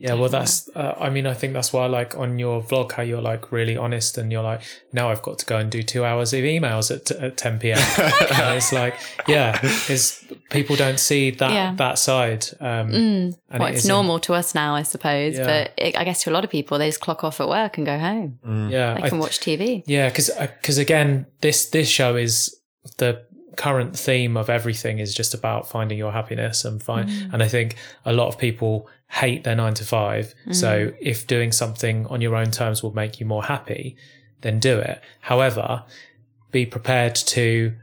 Yeah, well, that's. Uh, I mean, I think that's why, like, on your vlog, how you're like really honest, and you're like, now I've got to go and do two hours of emails at, at 10 p.m. *laughs* and it's like, yeah, is people don't see that Yeah. that side. Um, and Well, it it's isn't- normal to us now, I suppose. Yeah. But it, I guess to a lot of people, they just clock off at work and go home. Yeah, They I- can watch TV. Yeah, because because again, this this show is the current theme of everything is just about finding your happiness and find. And I think a lot of people hate their nine to five. So mm. if doing something on your own terms will make you more happy, then do it. However, be prepared to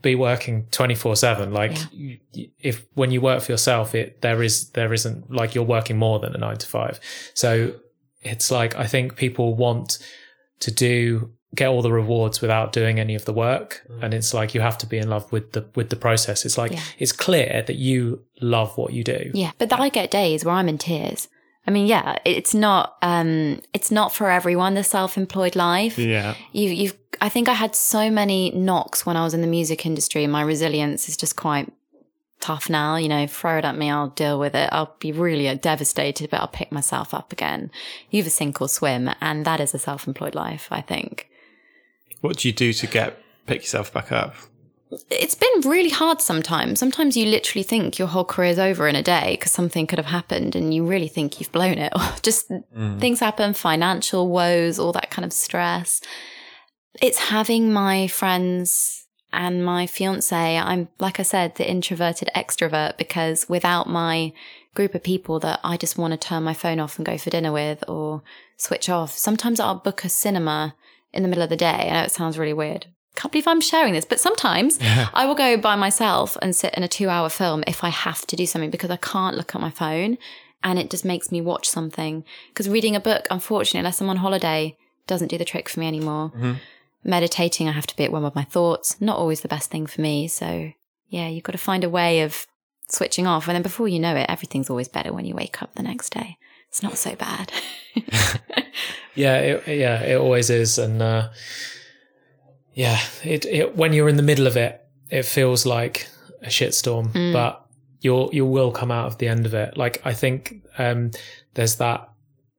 be working 24 7 like Yeah. you- if when you work for yourself it there is there isn't like you're working more than a 9 to 5 so it's like i think people want to do get all the rewards without doing any of the work and it's like you have to be in love with the with the process it's like Yeah. it's clear that you love what you do Yeah, but I get days where I'm in tears. I mean, yeah, it's not um it's not for everyone the self-employed life. Yeah. You you've I think I had so many knocks when I was in the music industry my resilience is just quite tough now, you know, throw it at me, I'll deal with it. I'll be really uh, devastated, but I'll pick myself up again. You either sink or swim, and that is a self-employed life, I think. What do you do to get pick yourself back up? it's been really hard sometimes. Sometimes you literally think your whole career's over in a day because something could have happened and you really think you've blown it. *laughs* Or just mm. things happen, financial woes, all that kind of stress. It's having my friends and my fiance. I'm, like I said, the introverted extrovert because without my group of people that I just want to turn my phone off and go for dinner with or switch off, sometimes I'll book a cinema in the middle of the day. I know it sounds really weird. Can't believe I'm sharing this, but sometimes *laughs* I will go by myself and sit in a two hour film if I have to do something because I can't look at my phone and it just makes me watch something. Because reading a book, unfortunately, unless I'm on holiday, doesn't do the trick for me anymore. Mm-hmm. Meditating, I have to be at one with my thoughts. Not always the best thing for me. So, yeah, you've got to find a way of switching off. And then before you know it, everything's always better when you wake up the next day. It's not so bad. *laughs* yeah it, yeah it always is and uh yeah it, it when you're in the middle of it it feels like a shitstorm but you'll you will come out of the end of it like i think um there's that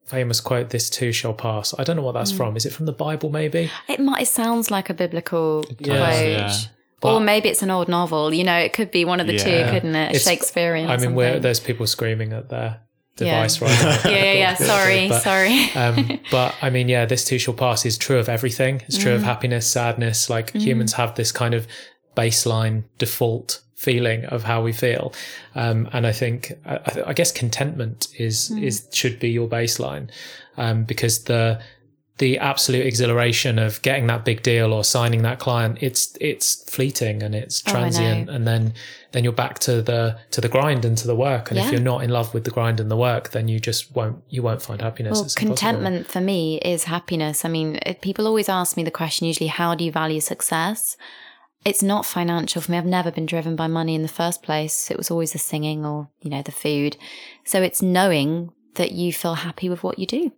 famous quote this too shall pass i don't know what that's from is it from the bible maybe it might, it sounds like a biblical quote. yeah. or But- maybe it's an old novel. You know, it could be one of the two, couldn't it? It's- Shakespearean. i mean where there's people screaming at their Yeah. device right now yeah, yeah, yeah. Sorry, But- sorry. um, *laughs* but I mean, yeah, this too shall pass is true of everything. It's Mm. true of happiness, sadness. Like humans have this kind of baseline default feeling of how we feel, um, and I think I, I- I guess contentment is Mm. is should be your baseline um, because the the absolute exhilaration of getting that big deal or signing that client it's it's fleeting and it's Oh, transient know. and then then you're back to the to the grind and to the work and if you're not in love with the grind and the work then you just won't you won't find happiness Well, contentment for me is happiness. I mean, people always ask me the question usually, how do you value success? It's not financial for me. I've never been driven by money in the first place. It was always the singing or, you know, the food. So it's knowing that you feel happy with what you do.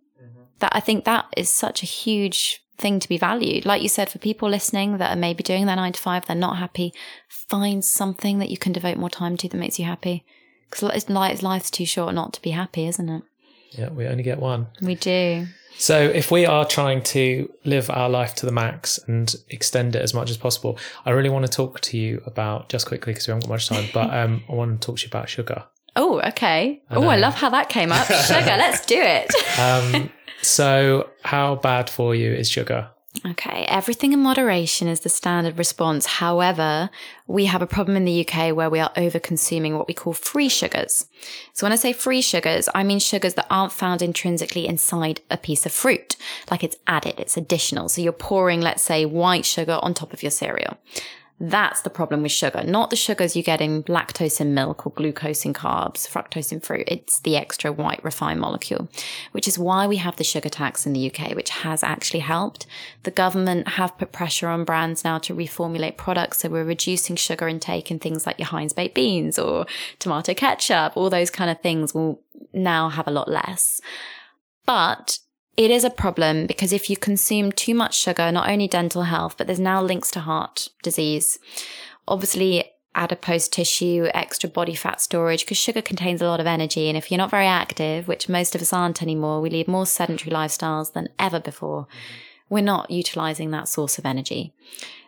That I think that is such a huge thing to be valued. Like you said, for people listening that are maybe doing their nine to five, they're not happy, find something that you can devote more time to that makes you happy. Because life's too short not to be happy, isn't it? Yeah, we only get one. We do. So if we are trying to live our life to the max and extend it as much as possible, I really want to talk to you about just quickly because we haven't got much time, but *laughs* um, I want to talk to you about sugar. Oh, okay. Oh, I love how that came up. *laughs* Sugar, let's do it. Um, so how bad for you is sugar? Okay, everything in moderation is the standard response. However, we have a problem in the UK where we are over consuming what we call free sugars. So when I say free sugars, I mean sugars that aren't found intrinsically inside a piece of fruit. Like it's added, it's additional. So you're pouring, let's say, white sugar on top of your cereal. That's the problem with sugar, not the sugars you get in lactose in milk or glucose in carbs, fructose in fruit. It's the extra white refined molecule, which is why we have the sugar tax in the UK, which has actually helped. The government have put pressure on brands now to reformulate products. So we're reducing sugar intake in things like your Heinz baked beans or tomato ketchup. All those kind of things will now have a lot less. But it is a problem because if you consume too much sugar, not only dental health, but there's now links to heart disease. Obviously, adipose tissue, extra body fat storage, because sugar contains a lot of energy. And if you're not very active, which most of us aren't anymore, we lead more sedentary lifestyles than ever before. We're not utilizing that source of energy.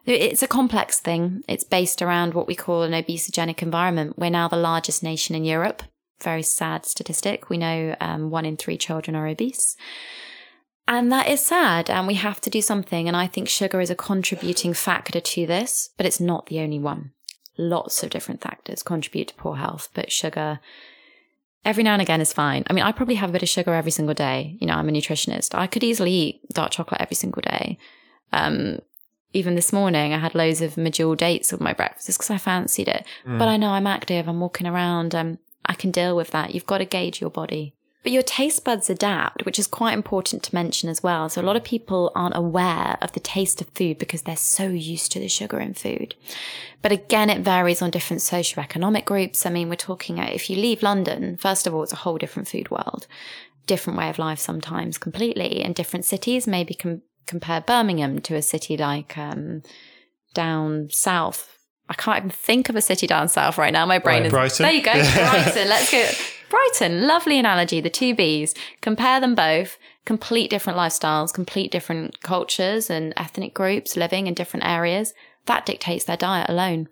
It's a complex thing. It's based around what we call an obesogenic environment. We're now the largest nation in Europe. Very sad statistic. We know um, one in three children are obese. And that is sad, and we have to do something. And I think sugar is a contributing factor to this, but it's not the only one. Lots of different factors contribute to poor health, but sugar every now and again is fine. I mean, I probably have a bit of sugar every single day. You know, I'm a nutritionist. I could easily eat dark chocolate every single day. Um, even this morning, I had loads of medjool dates with my breakfast because I fancied it. Mm. But I know I'm active. I'm walking around. Um, I can deal with that. You've got to gauge your body. But your taste buds adapt, which is quite important to mention as well. So a lot of people aren't aware of the taste of food because they're so used to the sugar in food. But again, it varies on different socioeconomic groups. I mean, we're talking, uh, if you leave London, first of all, it's a whole different food world, different way of life sometimes completely. And different cities, maybe com- compare Birmingham to a city like, um, down south. I can't even think of a city down south right now. My brain right, is. Brighton. There you go. *laughs* Brighton. Let's go. Brighton, lovely analogy, the two Bs. Compare them both, complete different lifestyles, complete different cultures and ethnic groups living in different areas. That dictates their diet alone.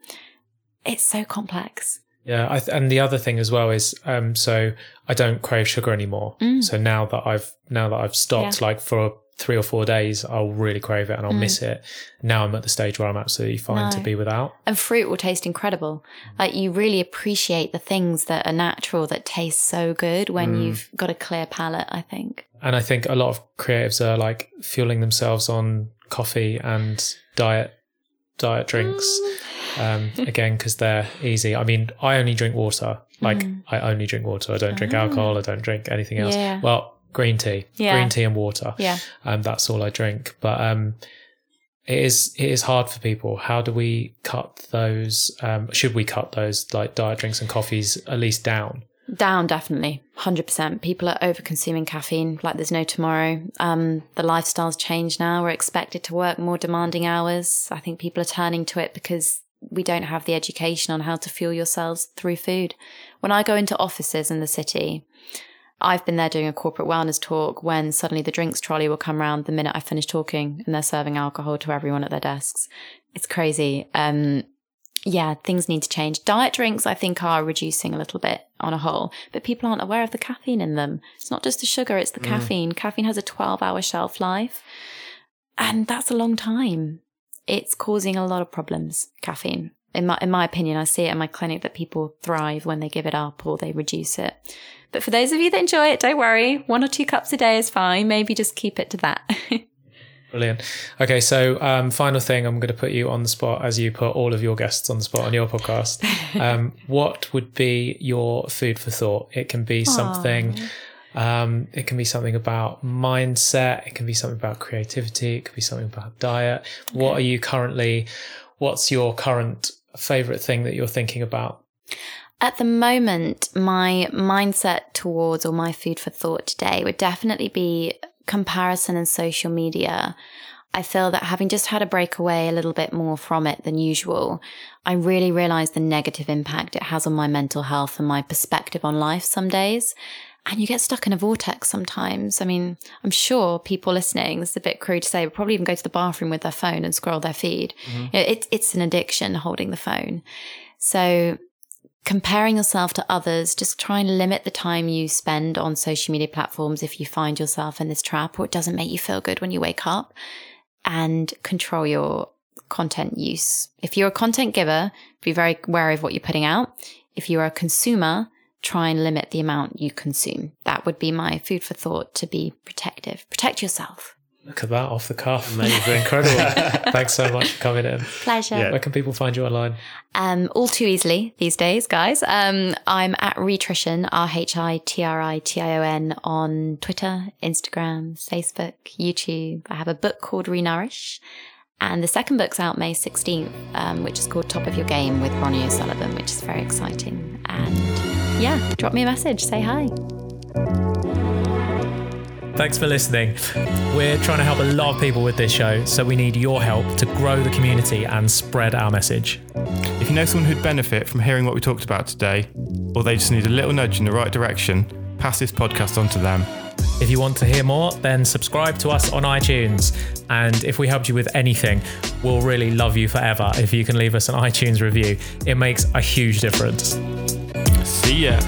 It's so complex. Yeah, th- and the other thing as well is, um, so I don't crave sugar anymore. Mm. So now that I've now that I've stopped, Yeah. like for three or four days, I'll really crave it and I'll miss it. Now I'm at the stage where I'm absolutely fine to Mm. Be without. And fruit will taste incredible. Like you really appreciate the things that are natural that taste so good when Mm. you've got a clear palate, I think. And I think a lot of creatives are like fueling themselves on coffee and diet diet drinks. Um, *laughs* again, because they're easy. I mean, I only drink water. Like I only drink water. I don't drink alcohol. I don't drink anything else. Yeah. Well, green tea, Yeah. green tea and water. Yeah. Um, that's all I drink. But um, it is it is hard for people. How do we cut those? Um, should we cut those like diet drinks and coffees at least down? Down, definitely. 100%. People are over consuming caffeine like there's no tomorrow. Um, the lifestyle's changed now. We're expected to work more demanding hours. I think people are turning to it because we don't have the education on how to fuel yourselves through food. When I go into offices in the city, I've been there doing a corporate wellness talk when suddenly the drinks trolley will come around the minute I finish talking and they're serving alcohol to everyone at their desks. It's crazy. Um, yeah, things need to change. Diet drinks, I think, are reducing a little bit on a whole, but people aren't aware of the caffeine in them. It's not just the sugar, it's the caffeine. Caffeine has a 12 hour shelf life, and that's a long time. It's causing a lot of problems, caffeine. In my, in my opinion, I see it in my clinic that people thrive when they give it up or they reduce it. But for those of you that enjoy it, don't worry. One or two cups a day is fine. Maybe just keep it to that. *laughs* Brilliant. Okay, so um, final thing, I'm going to put you on the spot as you put all of your guests on the spot on your podcast. *laughs* Um, what would be your food for thought? It can be something. Um, it can be something about mindset. It can be something about creativity. It could be something about diet. What are you currently? What's your current favorite thing that you're thinking about? At the moment, my mindset towards or my food for thought today would definitely be comparison and social media. I feel that having just had a break away a little bit more from it than usual, I really realize the negative impact it has on my mental health and my perspective on life some days. And you get stuck in a vortex sometimes. I mean, I'm sure people listening, this is a bit crude to say, but probably even go to the bathroom with their phone and scroll their feed. You know, it, it's an addiction holding the phone. So comparing yourself to others, just try and limit the time you spend on social media platforms if you find yourself in this trap or it doesn't make you feel good when you wake up. and control your content use. If you're a content giver, be very wary of what you're putting out. If you're a consumer, try and limit the amount you consume. That would be my food for thought to be protective. Protect yourself. Look at that off the cuff. Amazing. Incredible. *laughs* Thanks so much for coming in. Pleasure. Yeah. Where can people find you online? Um, all too easily these days, guys. Um, I'm at Rhitrition, R H I T R I T I O N, on Twitter, Instagram, Facebook, YouTube. I have a book called Renourish. And the second book's out May 16th, um, which is called Top of Your Game with Ronnie O'Sullivan, which is very exciting. And yeah, drop me a message, say hi. Thanks for listening. We're trying to help a lot of people with this show, so we need your help to grow the community and spread our message. If you know someone who'd benefit from hearing what we talked about today, or they just need a little nudge in the right direction, pass this podcast on to them. If you want to hear more, then subscribe to us on iTunes. And if we helped you with anything, we'll really love you forever if you can leave us an iTunes review. It makes a huge difference. See ya.